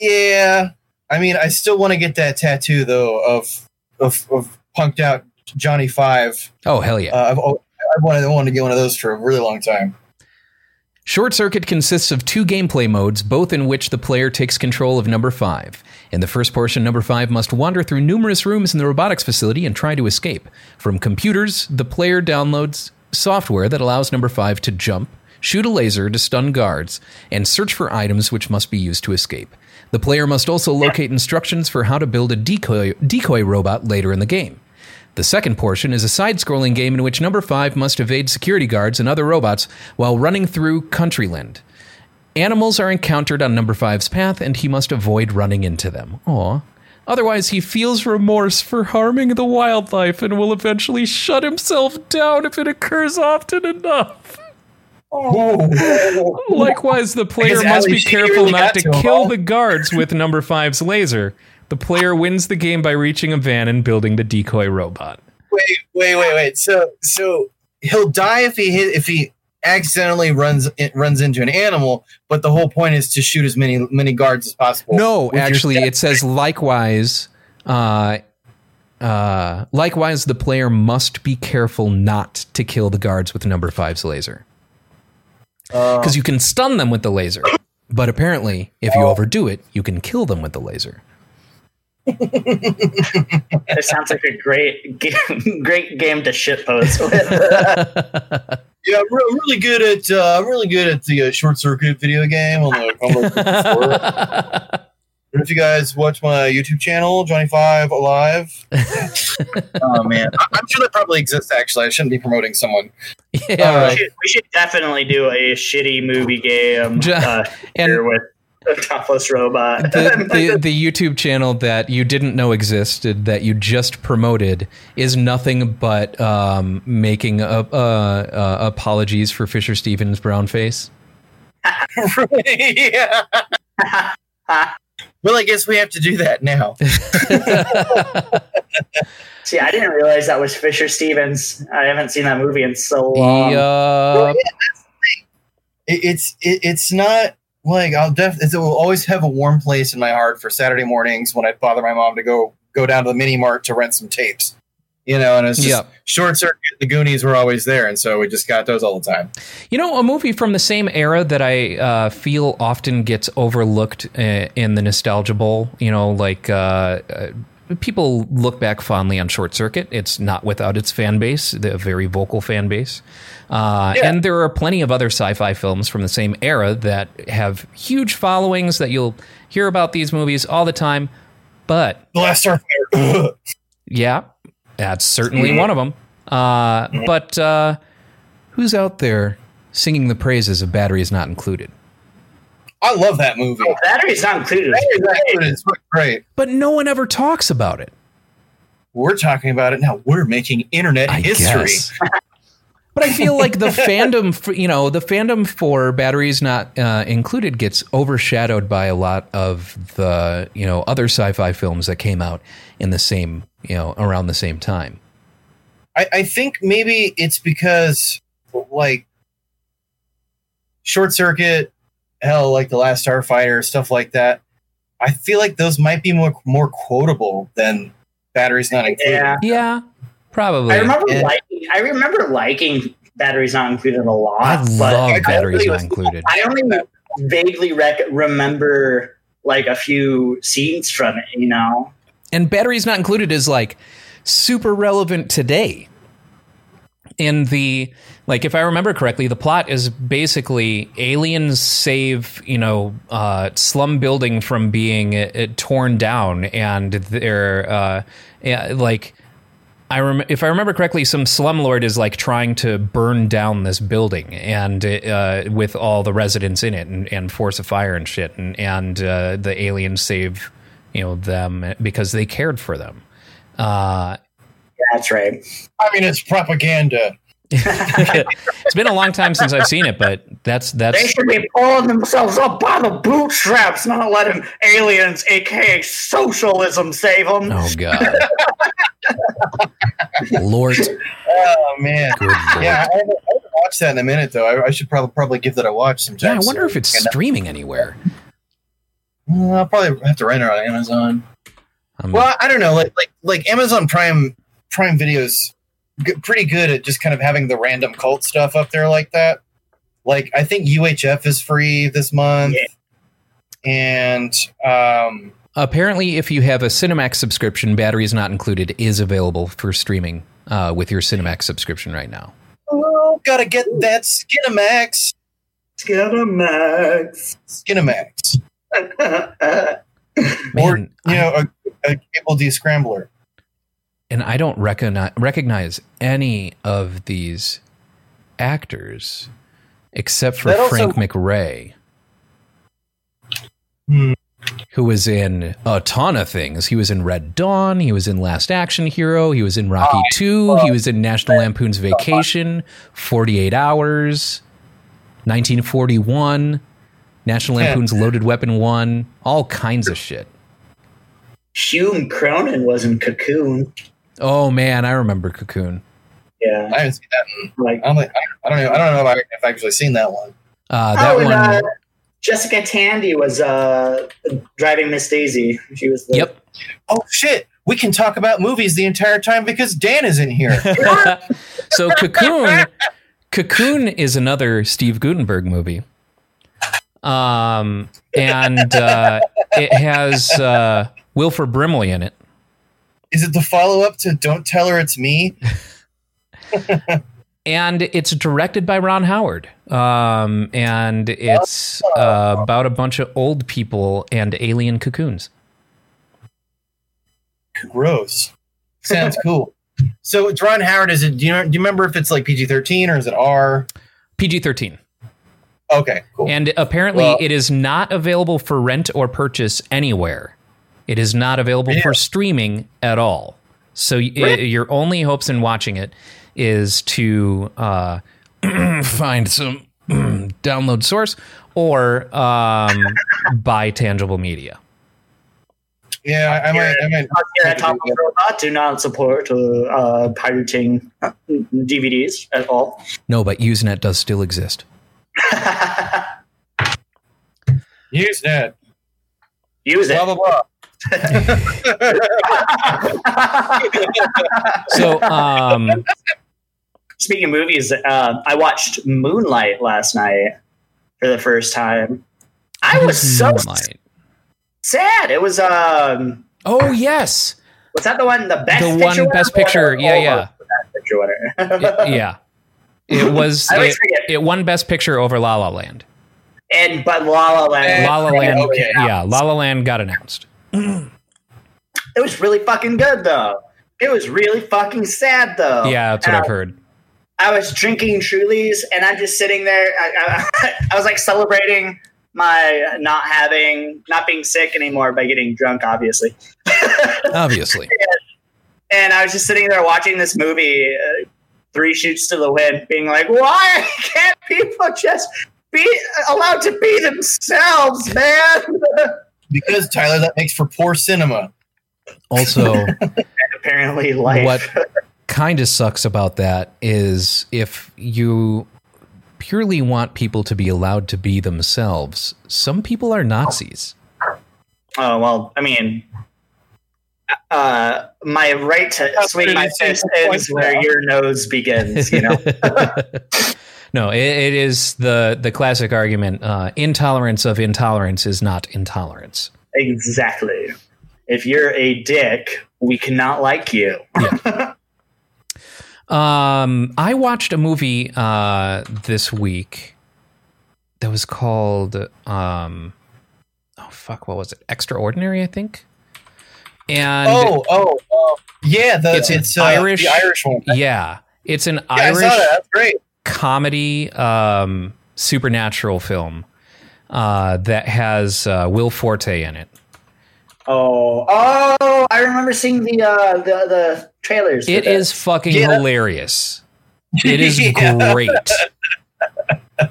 Yeah, I mean, I still want to get that tattoo though of of, of punked out Johnny Five. Oh hell yeah. Uh, I've al- I wanted, wanted to get one of those for a really long time. Short Circuit consists of two gameplay modes, both in which the player takes control of number 5. In the first portion, number 5 must wander through numerous rooms in the robotics facility and try to escape. From computers, the player downloads software that allows number 5 to jump, shoot a laser to stun guards, and search for items which must be used to escape. The player must also locate instructions for how to build a decoy, decoy robot later in the game. The second portion is a side scrolling game in which number 5 must evade security guards and other robots while running through Countryland. Animals are encountered on number 5's path and he must avoid running into them. Aw. Otherwise, he feels remorse for harming the wildlife and will eventually shut himself down if it occurs often enough. Likewise, the player must be careful really not to to kill huh? the guards with number 5's laser. The player wins the game by reaching a van and building the decoy robot. Wait, wait, wait, wait. So, so he'll die if he hit if he accidentally runs it runs into an animal. But the whole point is to shoot as many many guards as possible. No, actually, it says likewise. Uh, uh, likewise, the player must be careful not to kill the guards with number five's laser because you can stun them with the laser. But apparently, if you overdo it, you can kill them with the laser. It sounds like a great game, great game to shitpost with. yeah, I'm re- really good at uh, I'm really good at the uh, short circuit video game on the Commodore 64. And if you guys watch my YouTube channel, Johnny Five Alive. oh man, I- I'm sure that probably exists. Actually, I shouldn't be promoting someone. yeah, Uh, we, should, we should definitely do a shitty movie game Ja- uh, and- here with a topless robot. the, the, the YouTube channel that you didn't know existed that you just promoted is nothing but um, making uh, uh, uh, apologies for Fisher Stevens' brown face. yeah. Well, I guess we have to do that now. See, I didn't realize that was Fisher Stevens. I haven't seen that movie in so long. Yup. It, it's it, it's not like I'll def it will always have a warm place in my heart for Saturday mornings when I bother my mom to go go down to the mini mart to rent some tapes. You know, and it's just Yep. short circuit. The Goonies were always there, and so we just got those all the time. You know, a movie from the same era that I uh, feel often gets overlooked uh, in the nostalgia bowl. You know, like uh, uh, people look back fondly on Short Circuit. It's not without its fan base, the very vocal fan base. Uh, Yeah. And there are plenty of other sci-fi films from the same era that have huge followings that you'll hear about these movies all the time. But The Last Starfighter. yeah, that's certainly one of them. Uh, but uh, who's out there singing the praises of Batteries Not Included? I love that movie. Battery's not included. It's great. But no one ever talks about it. We're talking about it now. We're making internet I history. guess. But I feel like the fandom, for, you know, the fandom for Batteries Not uh, Included gets overshadowed by a lot of the, you know, other sci-fi films that came out in the same, you know, around the same time. I, I think maybe it's because like short circuit, hell, like the last Starfighter, stuff like that. I feel like those might be more more quotable than batteries not included. Yeah. Yeah, probably. I remember Yeah. liking. I remember liking batteries not included a lot. I but love I Batteries only Not was- Included. I only vaguely rec- remember like a few scenes from it. You know, and batteries not included is like super relevant today. In the like if i remember correctly the plot is basically aliens save you know uh, slum building from being uh, torn down and they're uh, like I rem- if I remember correctly, some slumlord is like trying to burn down this building and uh, with all the residents in it and, and force a fire and shit, and and uh, the aliens save you know them because they cared for them. Uh, that's right. I mean, it's propaganda. it's been a long time since I've seen it, but that's that's. They that's should be pulling themselves up by the bootstraps, not letting aliens, aka socialism, save them. oh god, Lord, Oh man, good Lord. yeah, I haven't, I haven't watched that in a minute though. I, I should probably probably give that a watch sometime. Yeah, I wonder if it's And, streaming anywhere. Uh, I'll probably have to rent it on Amazon. Um, Well, I don't know, like like like Amazon Prime Prime Videos, g- pretty good at just kind of having the random cult stuff up there like that. Like I think UHF is free this month, Yeah. and um, Apparently, if you have a Cinemax subscription, batteries not included, is available for streaming uh, with your Cinemax subscription right now. oh, gotta get that Skinamax, Skinamax. Skinamax, or you know a, a cable descrambler. and I don't recognize recognize any of these actors except for also- Frank McRae, Hmm. who was in a ton of things. He was in Red Dawn. He was in Last Action Hero. He was in Rocky Oh, Two. He was in National Lampoon's Vacation, Forty Eight Hours, 1941, National Lampoon's Loaded Weapon One, all kinds of shit. Hume Cronyn was in Cocoon. Oh man, I remember Cocoon. Yeah, I haven't seen that. In, like I don't. I don't know. I don't know if, I, if I've actually seen that one. Uh, that oh, and, one. uh, Jessica Tandy was uh, driving Miss Daisy. She was the Yep. Oh shit! We can talk about movies the entire time because Dan is in here. so Cocoon, Cocoon is another Steve Guttenberg movie, um, and uh, it has uh, Wilford Brimley in it. is it the follow up to Don't Tell Her It's Me? and it's directed by Ron Howard. Um, and it's uh, about a bunch of old people and alien cocoons. Gross. Sounds cool. So it's Ron Howard. Is it? Do you, do you remember if it's like PG thirteen or is it R? PG thirteen. Okay, cool. And apparently, Well- it is not available for rent or purchase anywhere. It is not available for streaming at all. So y- Really? your only hopes in watching it is to uh, find some download source or um, buy tangible media. Yeah, I, I might. I might. Us here at Top of the Robot do not support uh, uh, pirating uh, DVDs at all. No, but Usenet does still exist. Use that. Use it. Blah blah blah. So, um, Speaking of movies, uh, I watched Moonlight last night for the first time. I was so Moonlight. sad. It was um, Oh yes, was that the one the best The picture one winner? Best Picture, Or yeah, yeah. best picture winner. It- yeah. It was. It, it won Best Picture over La La Land. and but La La Land, La La Land. okay. Yeah, La La Land got announced. it was really fucking good though. It was really fucking sad though. Yeah, that's what And I've heard. I was drinking Trulies and I'm just sitting there. I, I, I was like celebrating my not having, not being sick anymore by getting drunk, obviously. Obviously. And I was just sitting there watching this movie, uh, Three Shoots to the Wind, being like, why can't people just be allowed to be themselves, man? Because Tyler, that makes for poor cinema. Also, Apparently, life. what kind of sucks about that is if you purely want people to be allowed to be themselves, some people are Nazis. Oh well, I mean, uh, my right to swing my fist ends where your nose begins. You know. no, it, it is the the classic argument: uh, intolerance of intolerance is not intolerance. Exactly. If you're a dick, we cannot like you. Um, I watched a movie uh, this week that was called um, oh fuck, what was it? Extraordinary, I think. And Oh, oh, oh, yeah. The, It's it's, uh, Irish- the Irish one. Yeah, yeah, it's an saw Irish that. Great. comedy um, supernatural film uh, that has uh, Will Forte in it. Oh, oh! I remember seeing the uh, the the trailers. It is fucking Yeah. hilarious. It is Yeah. great.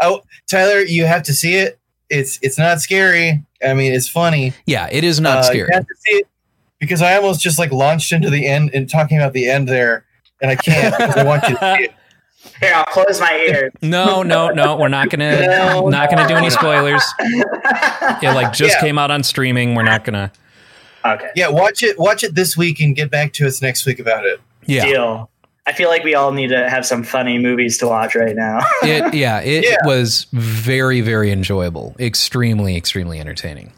Oh, Tyler, you have to see it. It's it's not scary. I mean, it's funny. Yeah, it is not Uh, scary. You have to see it because I almost just like launched into the end and talking about the end there, and I can't because I want you to see it. Here, I'll close my ears. No, no, no. We're not gonna No, not gonna do any spoilers. It like just Yeah. came out on streaming. We're not gonna. okay. Yeah, watch it. Watch it this week and get back to us next week about it. Yeah, Deal. I feel like we all need to have some funny movies to watch right now. it yeah it Yeah. was very very enjoyable. Extremely extremely entertaining.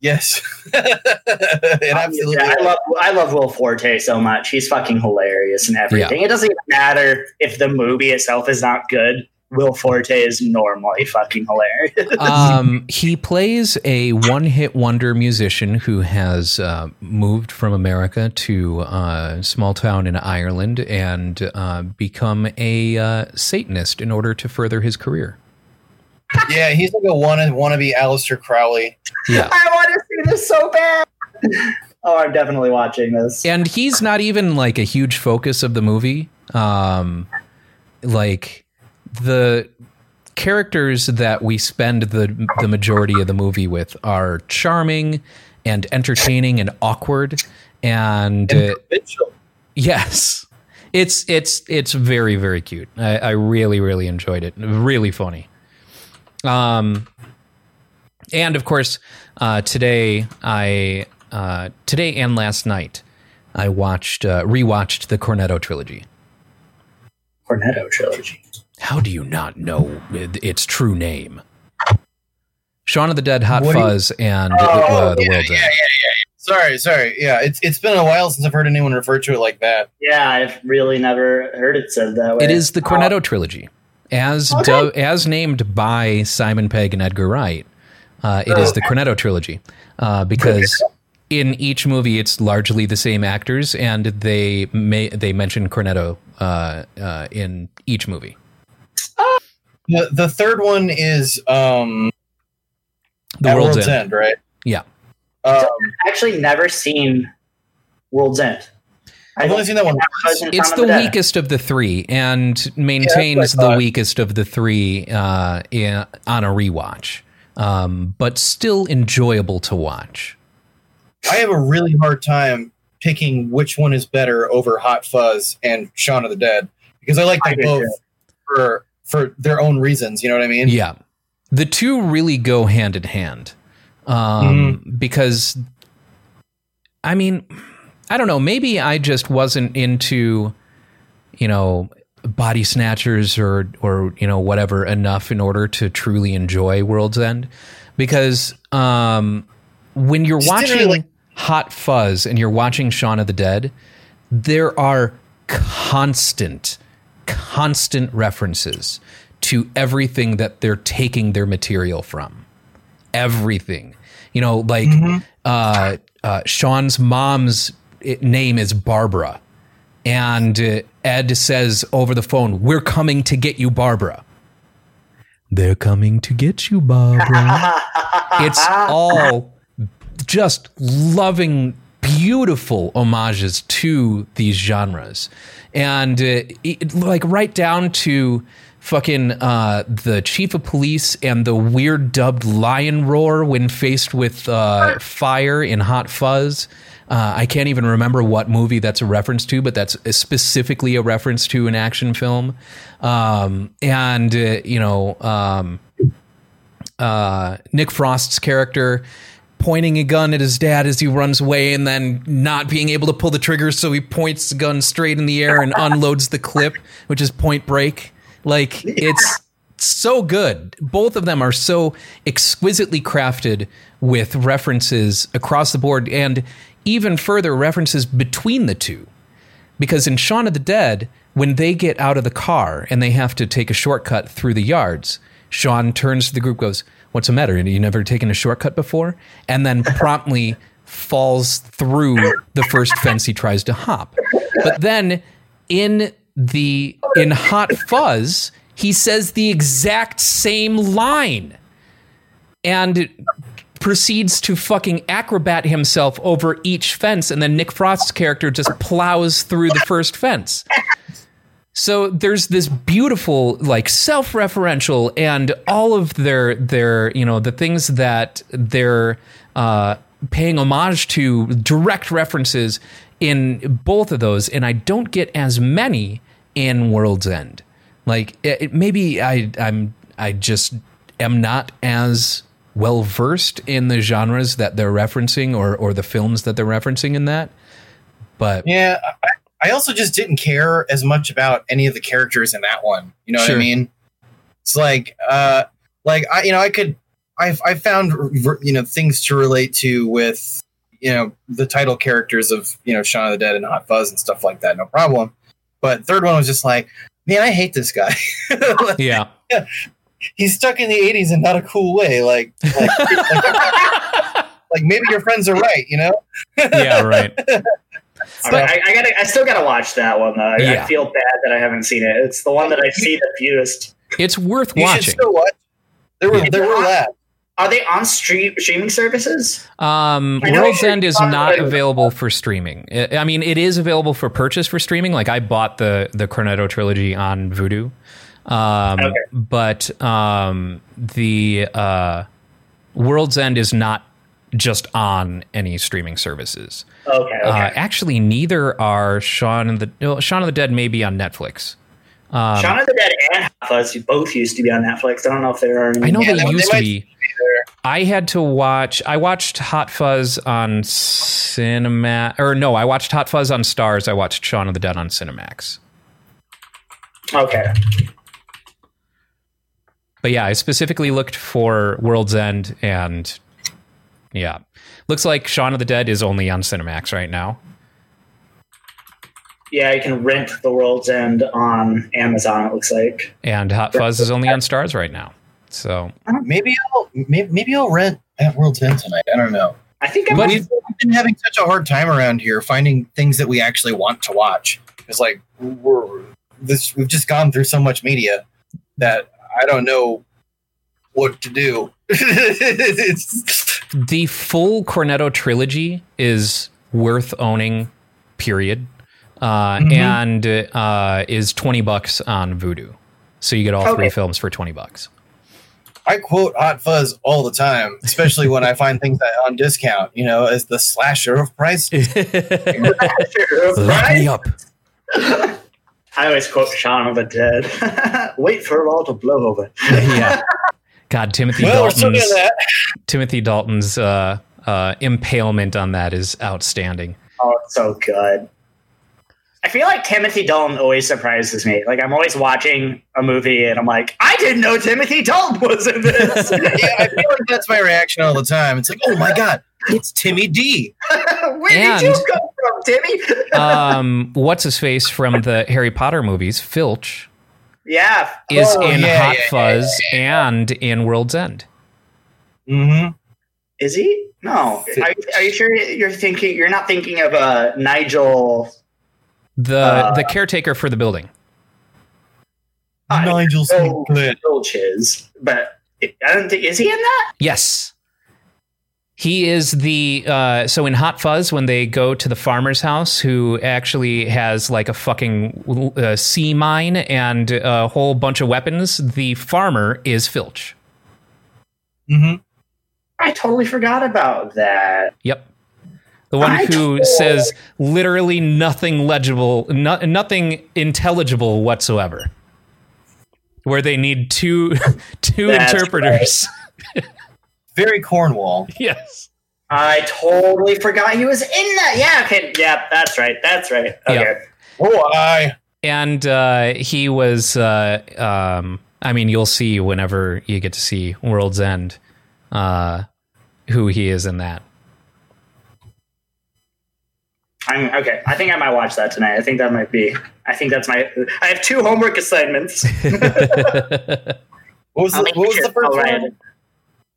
Yes, it absolutely. Yeah, I love I love Will Forte so much. He's fucking hilarious and everything. It doesn't even matter if the movie itself is not good. Will Forte is normally fucking hilarious. Um, he plays a one-hit wonder musician who has uh, moved from America to a small town in Ireland and uh, become a uh, Satanist in order to further his career. yeah, he's like a one wannabe Aleister Crowley. Yeah. I want to see this so bad. Oh, I'm definitely watching this. and he's not even like a huge focus of the movie um like the characters that we spend the the majority of the movie with are charming and entertaining and awkward and uh, yes. It's it's it's very very cute. I, I really really enjoyed it. Really funny. Um and of course uh today i uh today and last night i watched uh rewatched the cornetto trilogy. Cornetto trilogy. How do you not know its true name Shaun of the Dead, Hot What do you- Fuzz, and Oh, uh, the yeah, World's yeah, End. Sorry, sorry. Yeah, it's it's been a while since I've heard anyone refer to it like that. Yeah, I've really never heard it said that way. It is the Cornetto trilogy, as Okay. do- as named by Simon Pegg and Edgar Wright. Uh, it is the Cornetto trilogy uh, because in each movie it's largely the same actors, and they may they mention Cornetto uh, uh, in each movie. The the third one is um The at World's, End. right? Yeah. Um, actually never seen World's End. I've only seen that one. once. It's the weakest of the three, and maintains I the weakest of the three uh, in, on a rewatch, um, but still enjoyable to watch. I have a really hard time picking which one is better over Hot Fuzz and Shaun of the Dead because I like them do both for for their own reasons. You know what I mean? Yeah. The two really go hand in hand. Um, because I mean, I don't know, maybe I just wasn't into, you know, body snatchers or or you know whatever enough in order to truly enjoy World's End because um when you're Just watching really- Hot Fuzz and you're watching Shaun of the Dead, there are constant, constant references to everything that they're taking their material from. Everything. You know, like uh, uh, Shaun's mom's name is Barbara. And uh, Ed says over the phone, We're coming to get you, Barbara. They're coming to get you, Barbara it's all just loving beautiful homages to these genres. And uh, it, like right down to fucking uh, the chief of police and the weird dubbed lion roar when faced with uh, fire in hot fuzz. Uh, i can't even remember what movie that's a reference to but that's specifically a reference to an action film. Um, and uh, you know um, uh, Nick Frost's character pointing a gun at his dad as he runs away and then not being able to pull the trigger so he points the gun straight in the air and unloads the clip which is point break. Like it's so good. Both of them are so exquisitely crafted with references across the board and even further references between the two. Because in Shaun of the Dead, when they get out of the car and they have to take a shortcut through the yards, Shaun turns to the group, goes, "What's the matter? You never taken a shortcut before?" And then promptly falls through the first fence he tries to hop. But then in the in Hot Fuzz, he says the exact same line and proceeds to fucking acrobat himself over each fence and then Nick Frost's character just plows through the first fence. So there's this beautiful like self-referential and all of their their you know the things that they're uh paying homage to direct references in both of those and I don't get as many in World's End. Like it, it- maybe I I'm I just am not as well versed in the genres that they're referencing or or the films that they're referencing in that. But Yeah, I, I also just didn't care as much about any of the characters in that one. You know what I mean? It's like, uh, like I, you know, I could, I, I found, you know, things to relate to with, you know, the title characters of, you know, Shaun of the Dead and Hot Fuzz and stuff like that. No problem. But third one was just like, man, I hate this guy. Like, yeah. He's stuck in the '80s in not a cool way. Like, like, like, like maybe your friends are right. You know? yeah, right. All right, I, I gotta. I still gotta watch that one though. I, Yeah. I feel bad that I haven't seen it. It's the one that I see the fewest. It's worth You watching. still watch. There were Yeah. there were labs. Are they on stream streaming services? Um, World's End is not about available for streaming. I I mean, it is available for purchase for streaming. Like I bought the the Cornetto trilogy on Vudu, um, Okay. but um, the uh, World's End is not just on any streaming services. Okay. Okay. Uh, actually, neither are Shaun and the no, Shaun of the Dead may be on Netflix. Um, Shaun of the Dead and Hot Fuzz both used to be on Netflix. I don't know if there are. Any I know Yeah, they they- used they to be. I had to watch. I watched Hot Fuzz on Cinema, or no, I watched Hot Fuzz on Starz. I watched Shaun of the Dead on Cinemax. Okay. But yeah, I specifically looked for World's End, and yeah, looks like Shaun of the Dead is only on Cinemax right now. Yeah, you can rent The World's End on Amazon. It looks like. and Hot Fuzz is only on Starz right now. So uh-huh. Maybe I'll maybe, maybe I'll rent at World's End tonight. I don't know. I think I But might. We've been having such a hard time around here finding things that we actually want to watch. It's like we're this we've just gone through so much media that I don't know what to do. it's, the full Cornetto trilogy is worth owning. Period. Uh, Mhm. And uh, is twenty bucks on Vudu, so you get all three films for twenty bucks. I quote Hot Fuzz all the time, especially when I find things that on discount. You know, as the slasher of price. Lock me up. I always quote Shaun of the Dead. Wait for it all to blow over. yeah. God, Timothy Well, Dalton's that. Timothy Dalton's uh, uh, impalement on that is outstanding. Oh, it's so good. I feel like Timothy Dalton always surprises me. Like I'm always watching a movie and I'm like, I didn't know Timothy Dalton was in this. yeah, I feel like that's my reaction all the time. It's like, oh my god, it's Timmy D. Where did you come from, Timmy? Um, what's his face from the Harry Potter movies? Filch yeah. is Oh, in yeah, Hot yeah, yeah, Fuzz and in World's End. Mm-hmm. Is he? No. Are, you- are you sure you're thinking? You're not thinking of uh, Nigel. The Uh, the caretaker for the building. I Nigel know Sinclair. Filches, but I don't think is he in that? Yes. He is the uh, so in Hot Fuzz when they go to the farmer's house who actually has like a fucking uh, sea mine and a whole bunch of weapons. The farmer is Filch. Mm-hmm. I totally forgot about that. Yep. The one I who totally- says literally nothing legible, no, nothing intelligible whatsoever. Where they need two two That's interpreters. Very Cornwall. yes. I totally forgot he was in that. Yeah. Okay. Yeah. That's right. That's right. Okay. Yeah. Oh, I. And uh, he was, uh, um, I mean, you'll see whenever you get to see World's End uh, who he is in that. I'm okay. I think I might watch that tonight. I think that might be. I think that's my. I have two homework assignments. What was the, make what was sure the first one?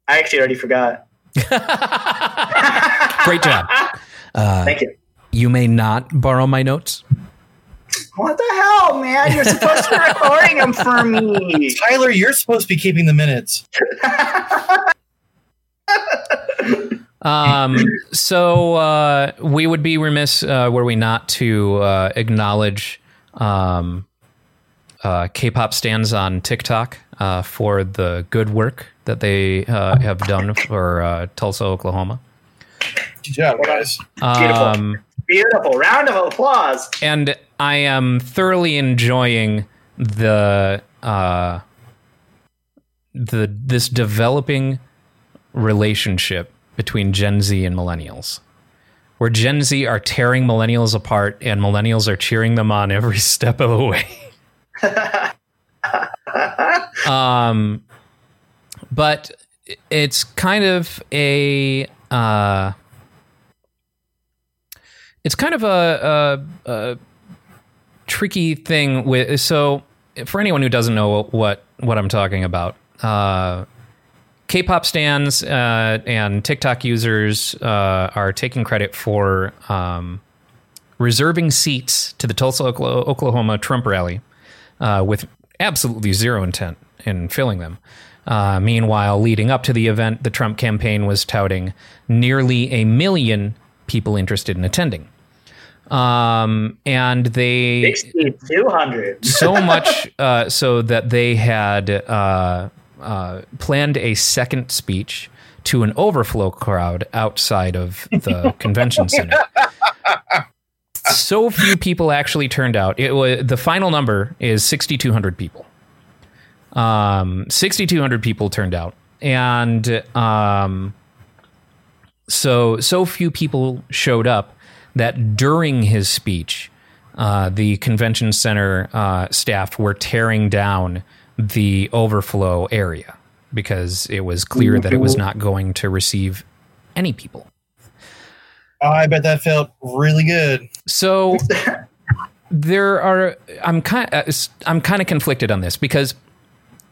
It. I actually already forgot. Great job. Uh, Thank you. you may not borrow my notes. What the hell, man? You're supposed to be recording them for me. Tyler, you're supposed to be keeping the minutes. Um, so uh, we would be remiss uh, were we not to uh, acknowledge um, uh, K-pop stands on TikTok uh, for the good work that they uh, have done for uh, Tulsa, Oklahoma. Good job, guys. Beautiful. Um, Beautiful. Round of applause. and I am thoroughly enjoying the uh, the this developing relationship between Gen Z and millennials, where Gen Z are tearing millennials apart and millennials are cheering them on every step of the way. um, but it's kind of a uh, it's kind of a, a, a tricky thing with so for anyone who doesn't know what what I'm talking about uh K-pop stands uh, and TikTok users uh, are taking credit for um, reserving seats to the Tulsa, Oklahoma Trump rally uh, with absolutely zero intent in filling them. Uh, meanwhile, leading up to the event, the Trump campaign was touting nearly a million people interested in attending. Um, and they 6,200. so much uh, so that they had uh, uh, planned a second speech to an overflow crowd outside of the convention center. So few people actually turned out. It was the final number is 6,200 people. Um, 6,200 people turned out, and um, so so few people showed up that during his speech, uh, the convention center uh, staff were tearing down the overflow area because it was clear that it was not going to receive any people. I bet that felt really good. So there are I'm kind I'm kind of conflicted on this because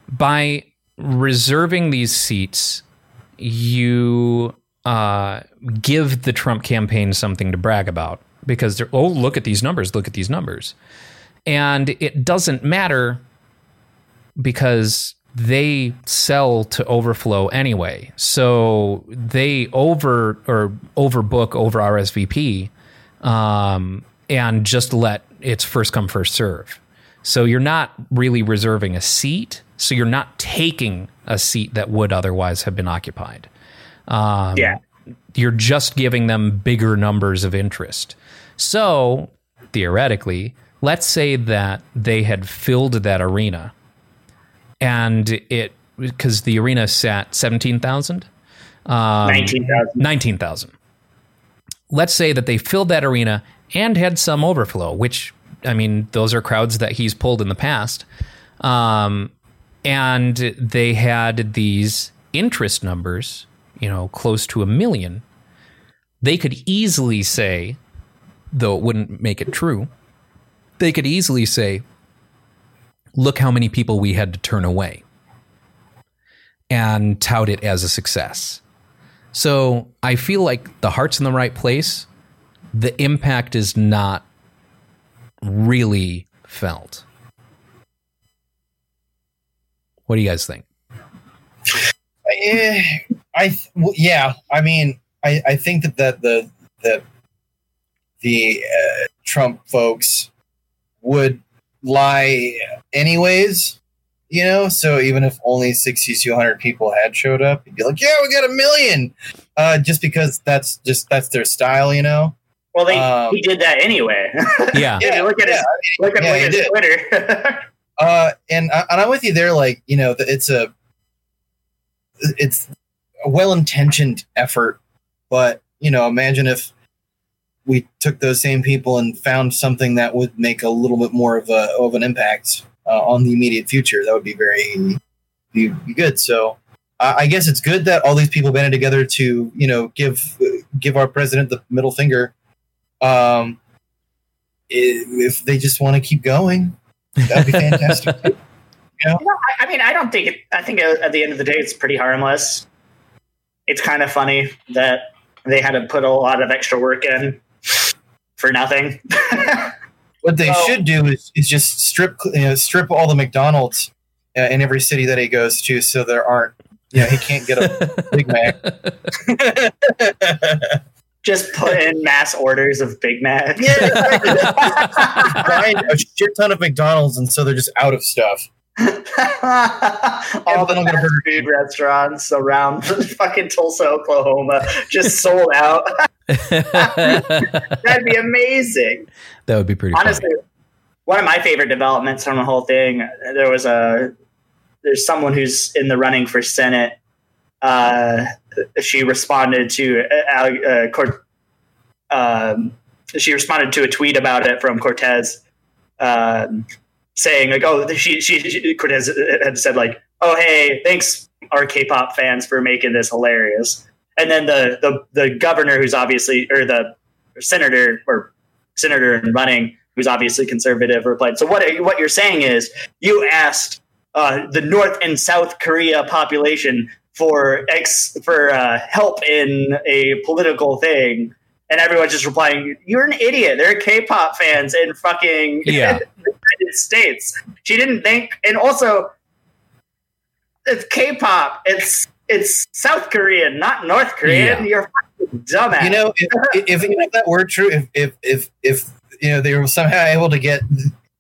by reserving these seats you uh, give the Trump campaign something to brag about because they're oh look at these numbers look at these numbers and it doesn't matter because they sell to overflow anyway so they over or overbook over RSVP um, and just let it's first come first serve So you're not really reserving a seat. So you're not taking a seat that would otherwise have been occupied. Um, Yeah. You're just giving them bigger numbers of interest. So theoretically, let's say that they had filled that arena and it, because the arena sat 17,000? Um, 19,000. 19,000. Let's say that they filled that arena and had some overflow, which, I mean, those are crowds that he's pulled in the past. Um, and they had these interest numbers, you know, close to a million. They could easily say, though it wouldn't make it true, they could easily say, look how many people we had to turn away and tout it as a success. So I feel like the heart's in the right place. The impact is not really felt. What do you guys think? I yeah. I mean, I, I think that that the that the uh, Trump folks would lie anyways. You know, so even if only sixty to hundred people had showed up, you'd be like, "Yeah, we got a million. Uh, just because that's just that's their style, you know. Well, they, Um, he did that anyway. Yeah. Yeah, look at yeah. his look at, Yeah, look at his. Twitter. Uh, and I- and I'm with you there. Like you know, it's a it's a well intentioned effort, but you know, imagine if we took those same people and found something that would make a little bit more of a of an impact uh, on the immediate future. That would be very be, be good. So. I I guess it's good that all these people banded together to, you know, give give our president the middle finger. Um, if they just want to keep going, that'd be fantastic. I, I mean, I don't think it. I think at the end of the day, it's pretty harmless. It's kind of funny that they had to put a lot of extra work in for nothing. What they So- should do is, is just strip you know, strip all the McDonald's uh, in every city that he goes to, so there aren't you know he can't get a Big Mac. Just put in mass orders of Big Mac. yeah, exactly. a shit ton of McDonald's, and so they're just out of stuff. All the I'll get a fast food restaurants around fucking Tulsa, Oklahoma, just sold out. that That'd be amazing. That would be pretty Honestly, one of my favorite developments from the whole thing, there was a there's someone who's in the running for Senate. Uh, she responded to uh, uh, Cort- um, she responded to a tweet about it from Cortez, um, saying like, "Oh, she, she, she Cortez had said like, oh hey, thanks our K-pop fans for making this hilarious." And then the the the governor, who's obviously or the senator or senator in running, who's obviously conservative, replied, "So what? What you're saying is you asked uh, the North and South Korea population for ex for uh, help in a political thing." And everyone's just replying, "You're an idiot. They're K-pop fans and fucking Yeah. the United States." She didn't think, and also, it's K-pop. It's it's South Korean, not North Korean. Yeah. You're dumbass. You know, if, if, if that were true, if, if if if you know they were somehow able to get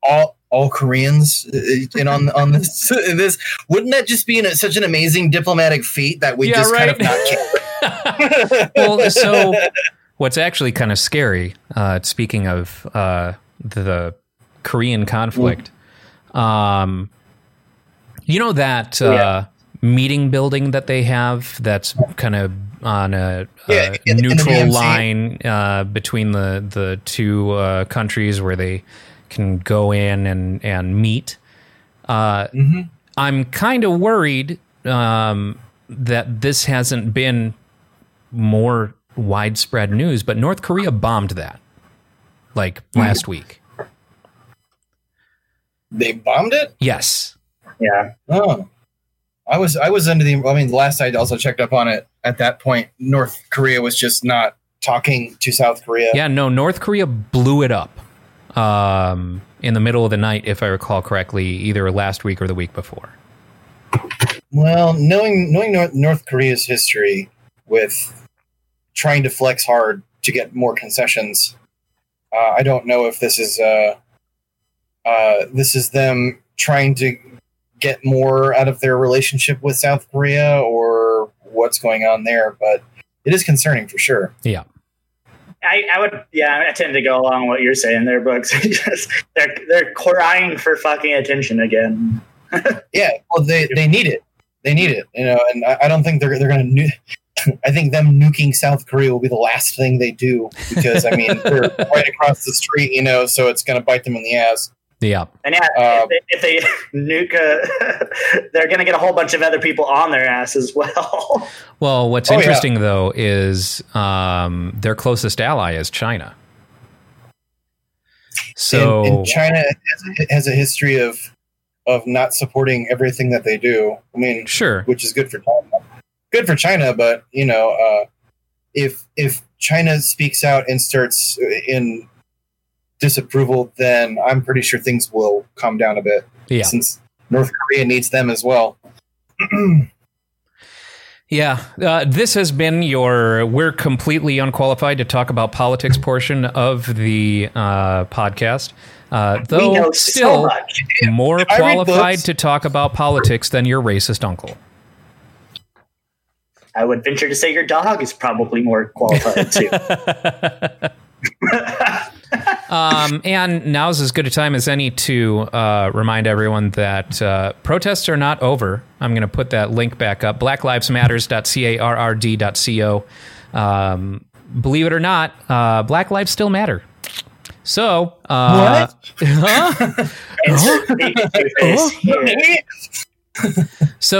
all all Koreans uh, in on on this this, wouldn't that just be an, such an amazing diplomatic feat that we Yeah, just kind of not care? well, so what's actually kind of scary, uh, speaking of uh, the Korean conflict, um, you know that uh, Yeah. meeting building that they have that's kind of on a, a Yeah, in neutral line uh, between the the two uh, countries where they can go in and and meet. Uh, Mhm. I'm kind of worried um, that this hasn't been more widespread news, but North Korea bombed that like last week. They bombed it. Yes. yeah. Oh, I was I was under the. I mean, the last I also checked up on it. At that point, North Korea was just not talking to South Korea. Yeah, no, North Korea blew it up um, in the middle of the night, if I recall correctly, either last week or the week before. Well, knowing knowing North, North Korea's history with trying to flex hard to get more concessions, uh, I don't know if this is uh, uh, this is them trying to get more out of their relationship with South Korea or what's going on there. But it is concerning for sure. Yeah. I, I would, yeah, I tend to go along with what you're saying there, Brooks. Just, they're they're crying for fucking attention again. Yeah, well, they they need it. They need it, you know. And I, I don't think they're they're going to. Nu- I think them nuking South Korea will be the last thing they do because I mean they're right across the street, you know. So it's going to bite them in the ass. Yeah. And yeah, Uh, if they, if they nuke, uh, they're going to get a whole bunch of other people on their ass as well. Well, what's Oh, yeah. interesting though is um, their closest ally is China. So and, and China has a, has a history of of not supporting everything that they do. I mean, sure, which is good for China. Good for China, but you know, uh, if if China speaks out and starts in disapproval, then I'm pretty sure things will calm down a bit. yeah, Since North Korea needs them as well. yeah. Uh, this has been your. We're completely unqualified to talk about politics portion of the uh, podcast. Uh, we though know so still much. more I qualified to talk about politics than your racist uncle. I would venture to say your dog is probably more qualified too. um, and now's as good a time as any to uh, remind everyone that uh, protests are not over. I'm going to put that link back up blacklivesmatters.carrd.co. Um, believe it or not, uh, Black lives still matter. So, uh, huh? Insert baby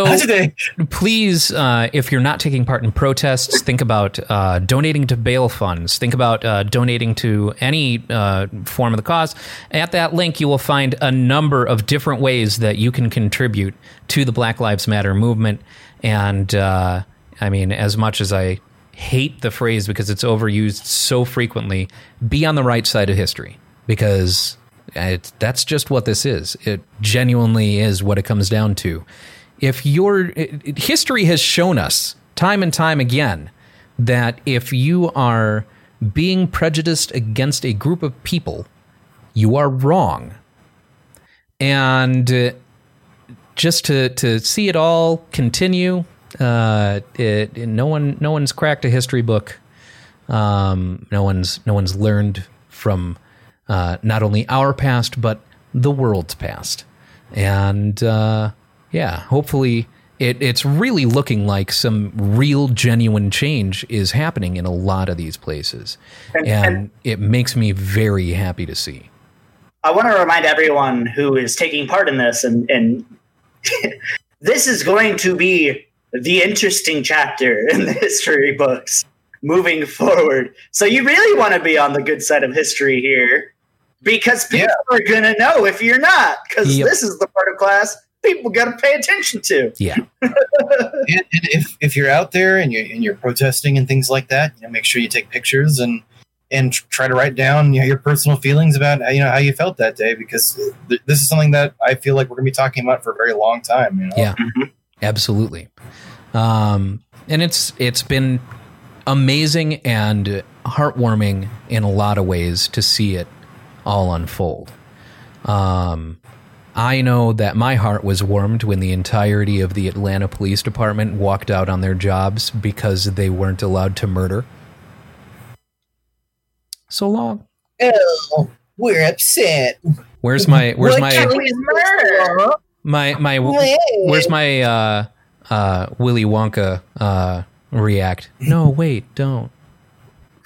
face here. so please, uh, if you're not taking part in protests, think about uh, donating to bail funds. Think about uh, donating to any uh, form of the cause. At that link, you will find a number of different ways that you can contribute to the Black Lives Matter movement. And uh, I mean, as much as I hate the phrase because it's overused so frequently, be on the right side of history because it, that's just what this is. It genuinely is what it comes down to. If your history has shown us time and time again that if you are being prejudiced against a group of people, you are wrong. And uh, just to to see it all continue, uh, it, no one no one's cracked a history book. Um, no one's no one's learned from uh, not only our past but the world's past, and uh, yeah, hopefully it, it's really looking like some real genuine change is happening in a lot of these places, And- and, and- it makes me very happy to see. I want to remind everyone who is taking part in this, and, and this is going to be the interesting chapter in the history books moving forward. So you really want to be on the good side of history here, because people are going to know if you're not, because Yep. this is the part of class people got to pay attention to. Yeah, and, and if if you're out there and you're, and you're protesting and things like that, you know, make sure you take pictures and and try to write down you know, your personal feelings about you know how you felt that day because th- this is something that I feel like we're going to be talking about for a very long time. You know? Yeah. absolutely. Um, and it's it's been amazing and heartwarming in a lot of ways to see it all unfold. Um, I know that my heart was warmed when the entirety of the Atlanta Police Department walked out on their jobs because they weren't allowed to murder. So long. Oh, we're upset. Where's my where's What my can we murder? my my where's my uh uh Willy Wonka uh react? No, wait, don't.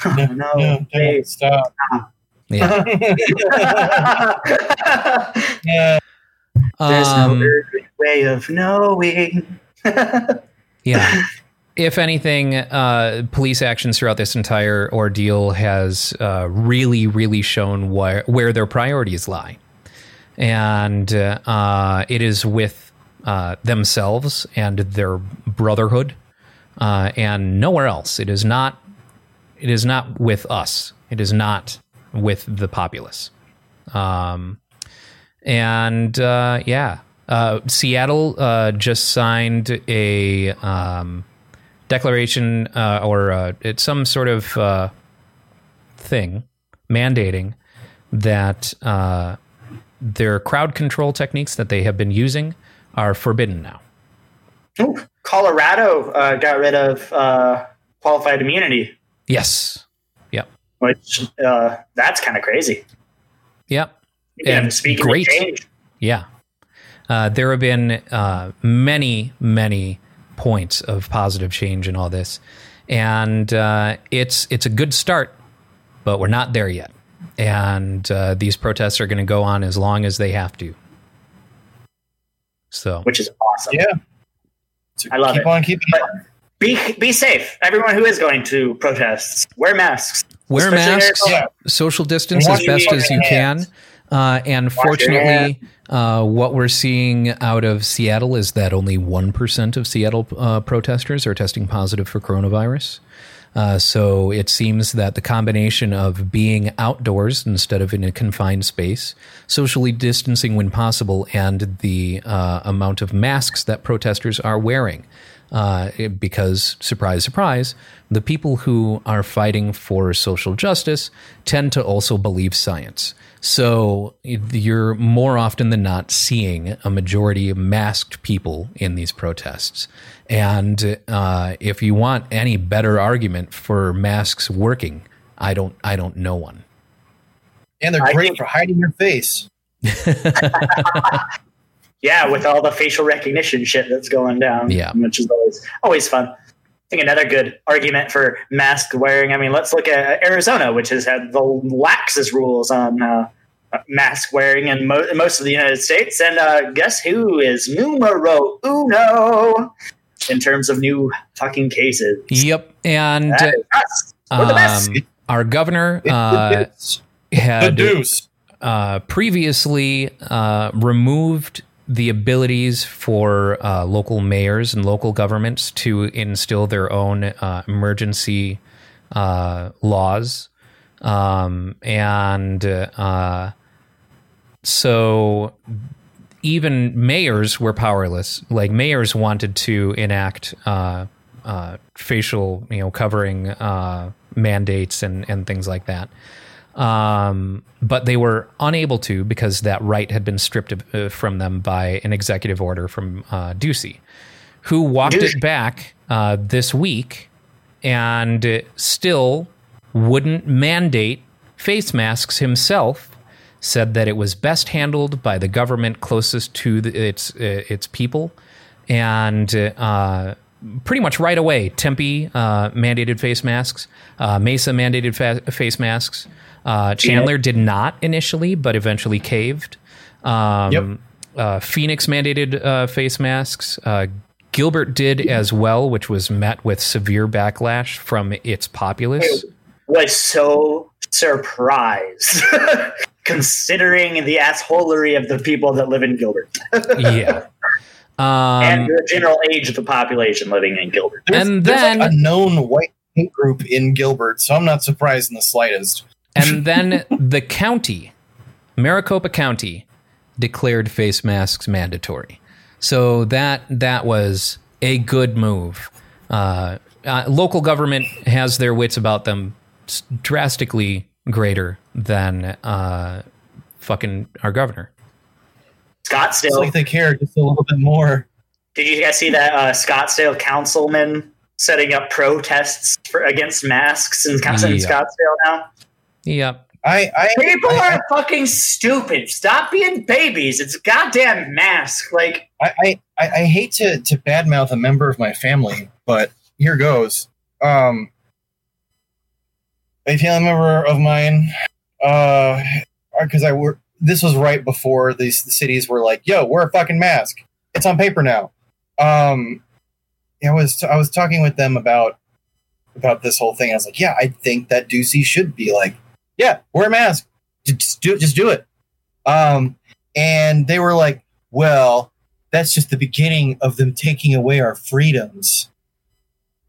no, No, don't wait. stop. Yeah. Yeah. There's Um, no way of knowing. yeah. If anything, uh, police actions throughout this entire ordeal has uh, really, really shown where, where their priorities lie. And uh, it is with uh, themselves and their brotherhood uh, and nowhere else. It is not. It is not with us. It is not with the populace. Um, and uh, yeah, uh, Seattle uh, just signed a um, declaration uh, or uh, it's some sort of uh, thing mandating that uh, their crowd control techniques that they have been using are forbidden now. Ooh, Colorado uh, got rid of uh, qualified immunity, Yes. Yep. which uh, that's kind of crazy. Yep. And And speaking great. of change, Yeah. Uh, there have been uh, many, many points of positive change in all this, and uh, it's it's a good start, but we're not there yet. And uh, these protests are going to go on as long as they have to. So which is awesome. Yeah. So I love keep it. on keeping on. Be be safe. Everyone who is going to protests, wear masks. Wear Especially masks, social distance as best as you can. Uh, and your fortunately, uh, what we're seeing out of Seattle is that only 1% of Seattle uh, protesters are testing positive for coronavirus. Uh, so it seems that the combination of being outdoors instead of in a confined space, socially distancing when possible, and the uh, amount of masks that protesters are wearing. Uh, because, surprise, surprise, the people who are fighting for social justice tend to also believe science. So you're more often than not seeing a majority of masked people in these protests. And uh, if you want any better argument for masks working, I don't. I don't know one. And they're great think- for hiding your face. Yeah, with all the facial recognition shit that's going down. Yeah. which is always always fun. I think another good argument for mask wearing. I mean, let's look at Arizona, which has had the laxest rules on uh, mask wearing in mo- most of the United States. And uh, guess who is numero uno in terms of new fucking cases? Yep. And That is us. We're the best. um, our governor uh, the deuce. The had uh, previously uh, removed the abilities for uh, local mayors and local governments to instill their own uh, emergency uh, laws. Um, and uh, so even mayors were powerless. Like mayors wanted to enact uh, uh, facial, you know, covering mandates and, and things like that um, but they were unable to because that right had been stripped of, uh, from them by an executive order from uh, Ducey, who walked Ducey. it back uh, this week and still wouldn't mandate face masks himself. Said that it was best handled by the government closest to the, its uh, its people, and uh, pretty much right away, Tempe uh, mandated face masks, uh, Mesa mandated fa- face masks. Uh, Chandler did not initially, but eventually caved. Um, Yep. uh, Phoenix mandated uh, face masks. Uh, Gilbert did as well, which was met with severe backlash from its populace. was so surprised considering the assholery of the people that live in Gilbert yeah. and Um, the general age of the population living in Gilbert. There's, and there's then- like a known white group in Gilbert, so I'm not surprised in the slightest. And then the county, Maricopa County, declared face masks mandatory. So that that was a good move. Uh, uh, local government has their wits about them, drastically greater than uh, fucking our governor. It's Scottsdale. like they care just a little bit more. Did you guys see that uh, Scottsdale councilman setting up protests for, against masks in, in Yeah. Scottsdale now? Yep. I, I, People I, are fucking stupid. Stop being babies. It's a goddamn mask. Like, I, I, I I hate to, to badmouth a member of my family, but here goes. Um, a family member of mine, uh, because I work. This was right before these cities were like, "Yo, wear a fucking mask. It's on paper now." Um, I was I was talking with them about about this whole thing. I was like, "Yeah, I think that Ducey should be like, yeah, wear a mask. Just do it. just do it." Um, and they were like, "Well." that's just the beginning of them taking away our freedoms.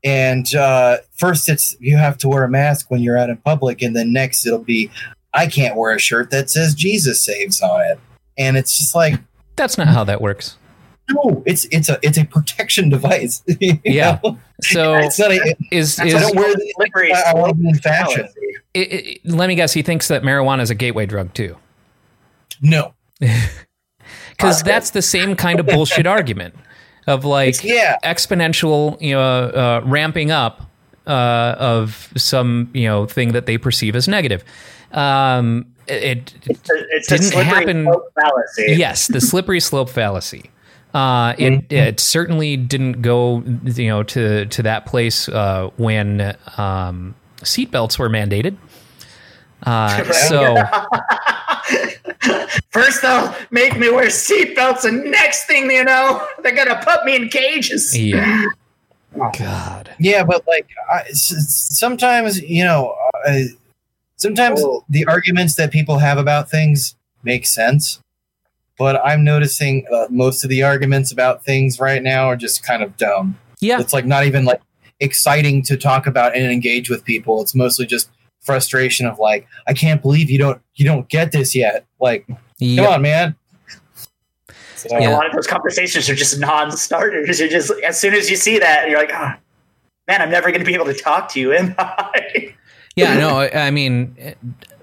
And uh, first, it's you have to wear a mask when you're out in public, and then next it'll be I can't wear a shirt that says Jesus saves on it. And it's just like That's not how that works. No, it's it's a it's a protection device. Yeah. know? So it's not a. is is I don't wear the I, I want to be in fashion. fallacy. i i let me guess. He thinks that marijuana is a gateway drug too. No, because that's the same kind of bullshit argument of like yeah. exponential, you know, uh, ramping up uh, of some you know thing that they perceive as negative. Um, it, it It's a, it's didn't slippery happen- slope fallacy. yes, the slippery slope fallacy. Uh, it it certainly didn't go you know to to that place uh, when um, seatbelts were mandated. Uh, so First they'll make me wear seatbelts, and next thing you know, they're gonna put me in cages. yeah, God, Yeah, but like I, s- s- sometimes you know, uh, sometimes Oh. the arguments that people have about things make sense. But I'm noticing uh, most of the arguments about things right now are just kind of dumb. yeah, It's like not even like exciting to talk about and engage with people. It's mostly just frustration of like, I can't believe you don't you don't get this yet. Like, yeah. come on, man. So, A lot of those conversations are just non-starters. You're just as soon as you see that, you're like, oh, man, I'm never going to be able to talk to you, am I? Yeah, no, I mean,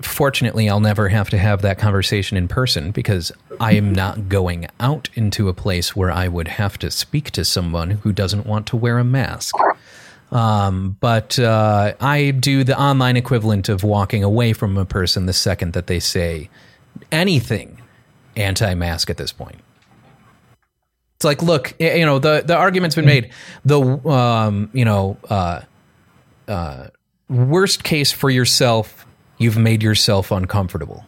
fortunately, I'll never have to have that conversation in person because I am not going out into a place where I would have to speak to someone who doesn't want to wear a mask. Um, but uh, I do the online equivalent of walking away from a person the second that they say anything anti-mask at this point. It's like, look, you know, the the argument's been made. The um, you know, uh, uh, worst case for yourself, you've made yourself uncomfortable.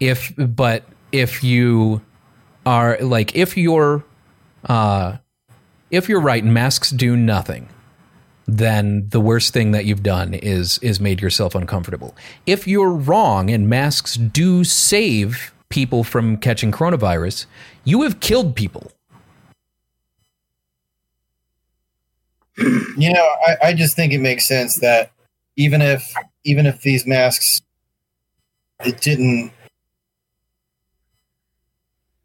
If but if you are like if you're uh if you're right masks do nothing, then the worst thing that you've done is is made yourself uncomfortable. If you're wrong and masks do save people from catching coronavirus, you have killed people. you know, I, I just think it makes sense that even if even if these masks it didn't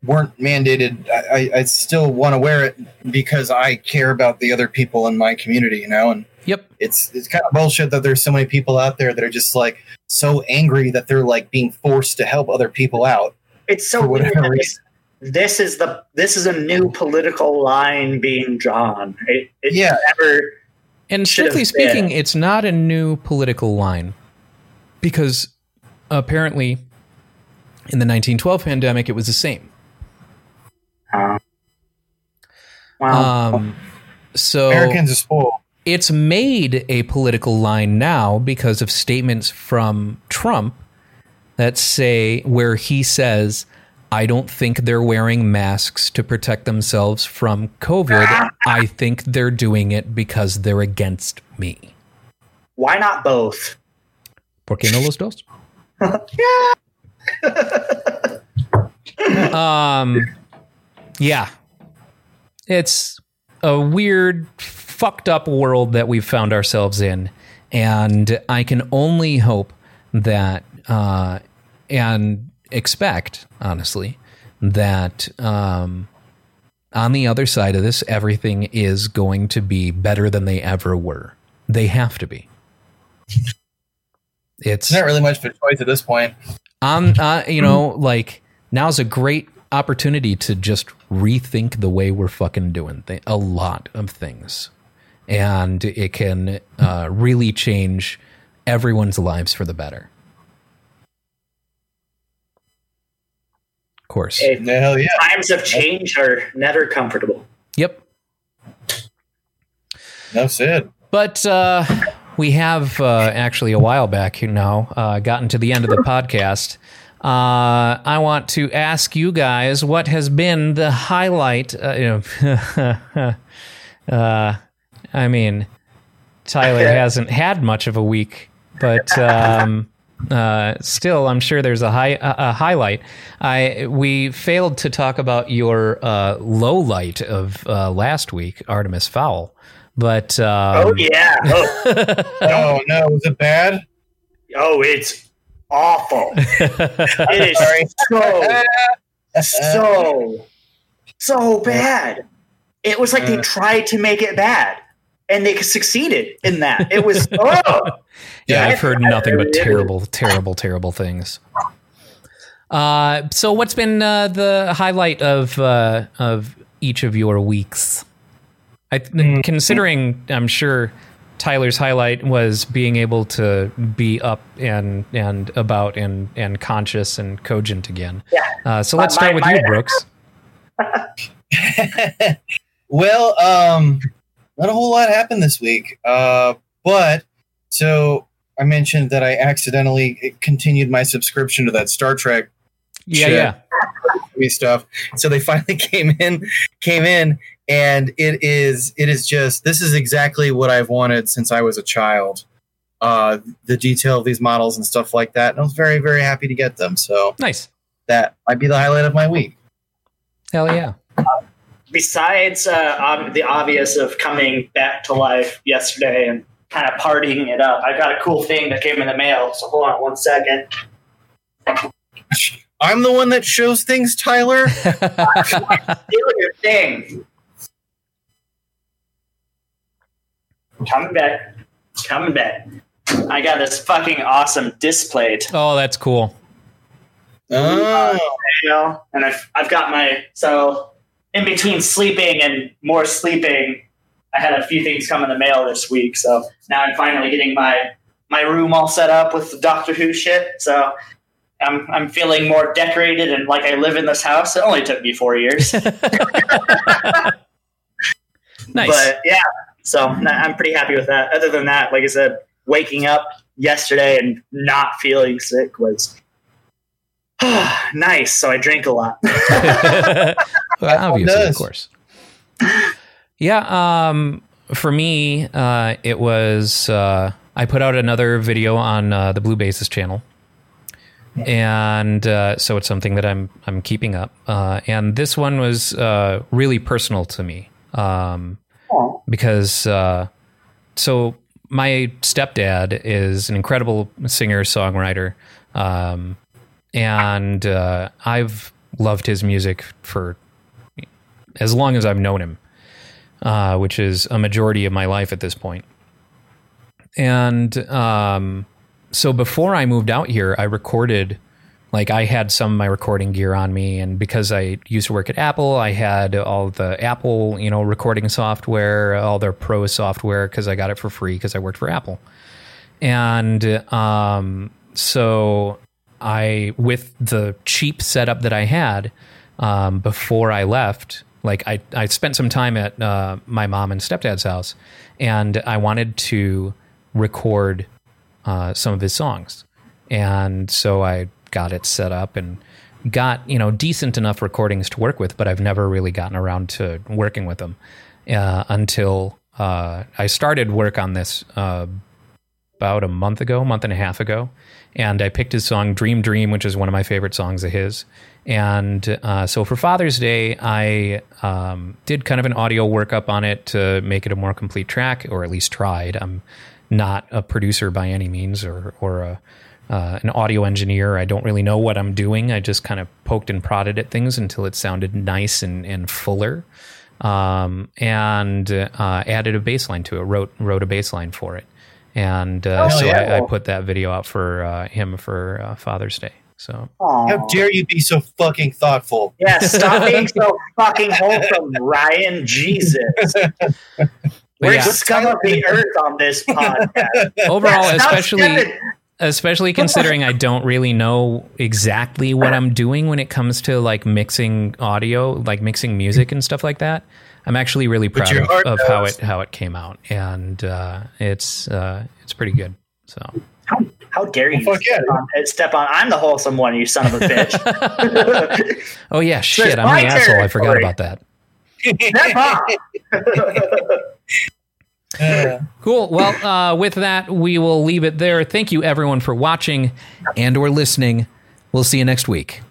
weren't mandated, I, I, I still want to wear it because I care about the other people in my community, you know, and Yep. it's it's kind of bullshit that there's so many people out there that are just like so angry that they're like being forced to help other people out. It's so For weird. whatever that This, this is the this is a new political line being drawn. It, it Yeah. never. And strictly speaking, been. it's not a new political line because apparently in the 1912 pandemic, it was the same. Uh, wow. Um, so Americans are spoiled. it's made a political line now because of statements from Trump that say where he says, I don't think they're wearing masks to protect themselves from COVID. I think they're doing it because they're against me. Why not both? ¿Por qué no los dos? yeah. um, yeah, it's a weird, fucked up world that we've found ourselves in, and I can only hope that uh, and expect, honestly, that um, on the other side of this, everything is going to be better than they ever were. They have to be. It's not really much of a choice at this point. um, uh, you know, like now's a great opportunity to just rethink the way we're fucking doing th- a lot of things, and it can uh, really change everyone's lives for the better. Course. It- hell yeah. times of change are never comfortable. Yep. That's it. But uh, we have uh, actually a while back now uh, gotten to the end of the podcast. Uh, I want to ask you guys what has been the highlight. Uh, you know, uh, I mean, Tyler hasn't had much of a week, but um, uh, still, I'm sure there's a high a, a highlight. I we failed to talk about your uh, low light of uh, last week, Artemis Fowl. But um, oh yeah. Oh, Oh no, was it bad? oh, it's awful. It Sorry. so so so bad. It was like they Uh. tried to make it bad, and they succeeded in that. It was oh, Yeah, Yeah, I've heard I- nothing but I- terrible, terrible, terrible things. Uh, so what's been uh, the highlight of uh, of each of your weeks? I considering I'm sure Tyler's highlight was being able to be up and and about and and conscious and cogent again. Yeah. Uh, so let's start with my- you, Brooks. well, um, not a whole lot happened this week. Uh, but so I mentioned that I accidentally continued my subscription to that Star Trek Yeah, yeah. stuff. So they finally came in, came in, and it is it is just this is exactly what I've wanted since I was a child. Uh, the detail of these models and stuff like that, and I was very very happy to get them. So Nice. that might be the highlight of my week. Hell yeah. Besides uh, ob- the obvious of coming back to life yesterday and kind of partying it up, I got a cool thing that came in the mail. So hold on one second. I'm the one that shows things, Tyler. Do your thing. Coming back. Coming back. I got this fucking awesome display. oh, that's cool. Oh, you know, and I've I've got my so in between sleeping and more sleeping, I had a few things come in the mail this week. So now I'm finally getting my my room all set up with the Doctor Who shit. So I'm I'm feeling more decorated and like I live in this house. It only took me four years, Nice. but yeah. So I'm pretty happy with that. Other than that, like I said, waking up yesterday and not feeling sick was nice. So I drink a lot. well, obviously, of course. Yeah. Um, for me, uh, it was uh, I put out another video on uh, the Blue Basis channel, and uh, so it's something that I'm I'm keeping up. Uh, and this one was uh, really personal to me um, because uh, so my stepdad is an incredible singer songwriter. Um, and uh, I've loved his music for as long as I've known him, uh, which is a majority of my life at this point. And um, so before I moved out here, I recorded, like I had some of my recording gear on me, and because I used to work at Apple, I had all the Apple, you know, recording software, all their pro software, because I got it for free because I worked for Apple. And um, so I, with the cheap setup that I had um, before I left, like I, I spent some time at uh, my mom and stepdad's house, and I wanted to record uh, some of his songs, and so I got it set up and got you know decent enough recordings to work with, but I've never really gotten around to working with them uh, until uh, I started work on this uh, about a month ago, month and a half ago, and I picked his song "Dream Dream," which is one of my favorite songs of his. And uh, so for Father's Day, I um, did kind of an audio workup on it to make it a more complete track, or at least tried. I'm not a producer by any means, or or a, uh, an audio engineer. I don't really know what I'm doing. I just kind of poked and prodded at things until it sounded nice and, and fuller, um, and uh, added a bass line to it. wrote wrote a bass line for it, and uh, Oh, so yeah. I, I put that video out for uh, him for uh, Father's Day. So how dare you be so fucking thoughtful? Yeah, stop being so fucking wholesome, Ryan. Jesus. We're yeah. scum of the earth on this podcast. overall, Yeah, especially stepping- especially considering I don't really know exactly what I'm doing when it comes to like mixing audio, like mixing music and stuff like that. I'm actually really proud of, heart of how it how it came out, and uh, it's uh, it's pretty good. So How, how dare you Well, fuck yeah, step, on, uh, step on? I'm the wholesome one, you son of a bitch. oh yeah, shit, I'm my the asshole. I forgot about that. Step on. Uh, Cool. Well, uh, with that, we will leave it there. Thank you everyone for watching and or listening. We'll see you next week.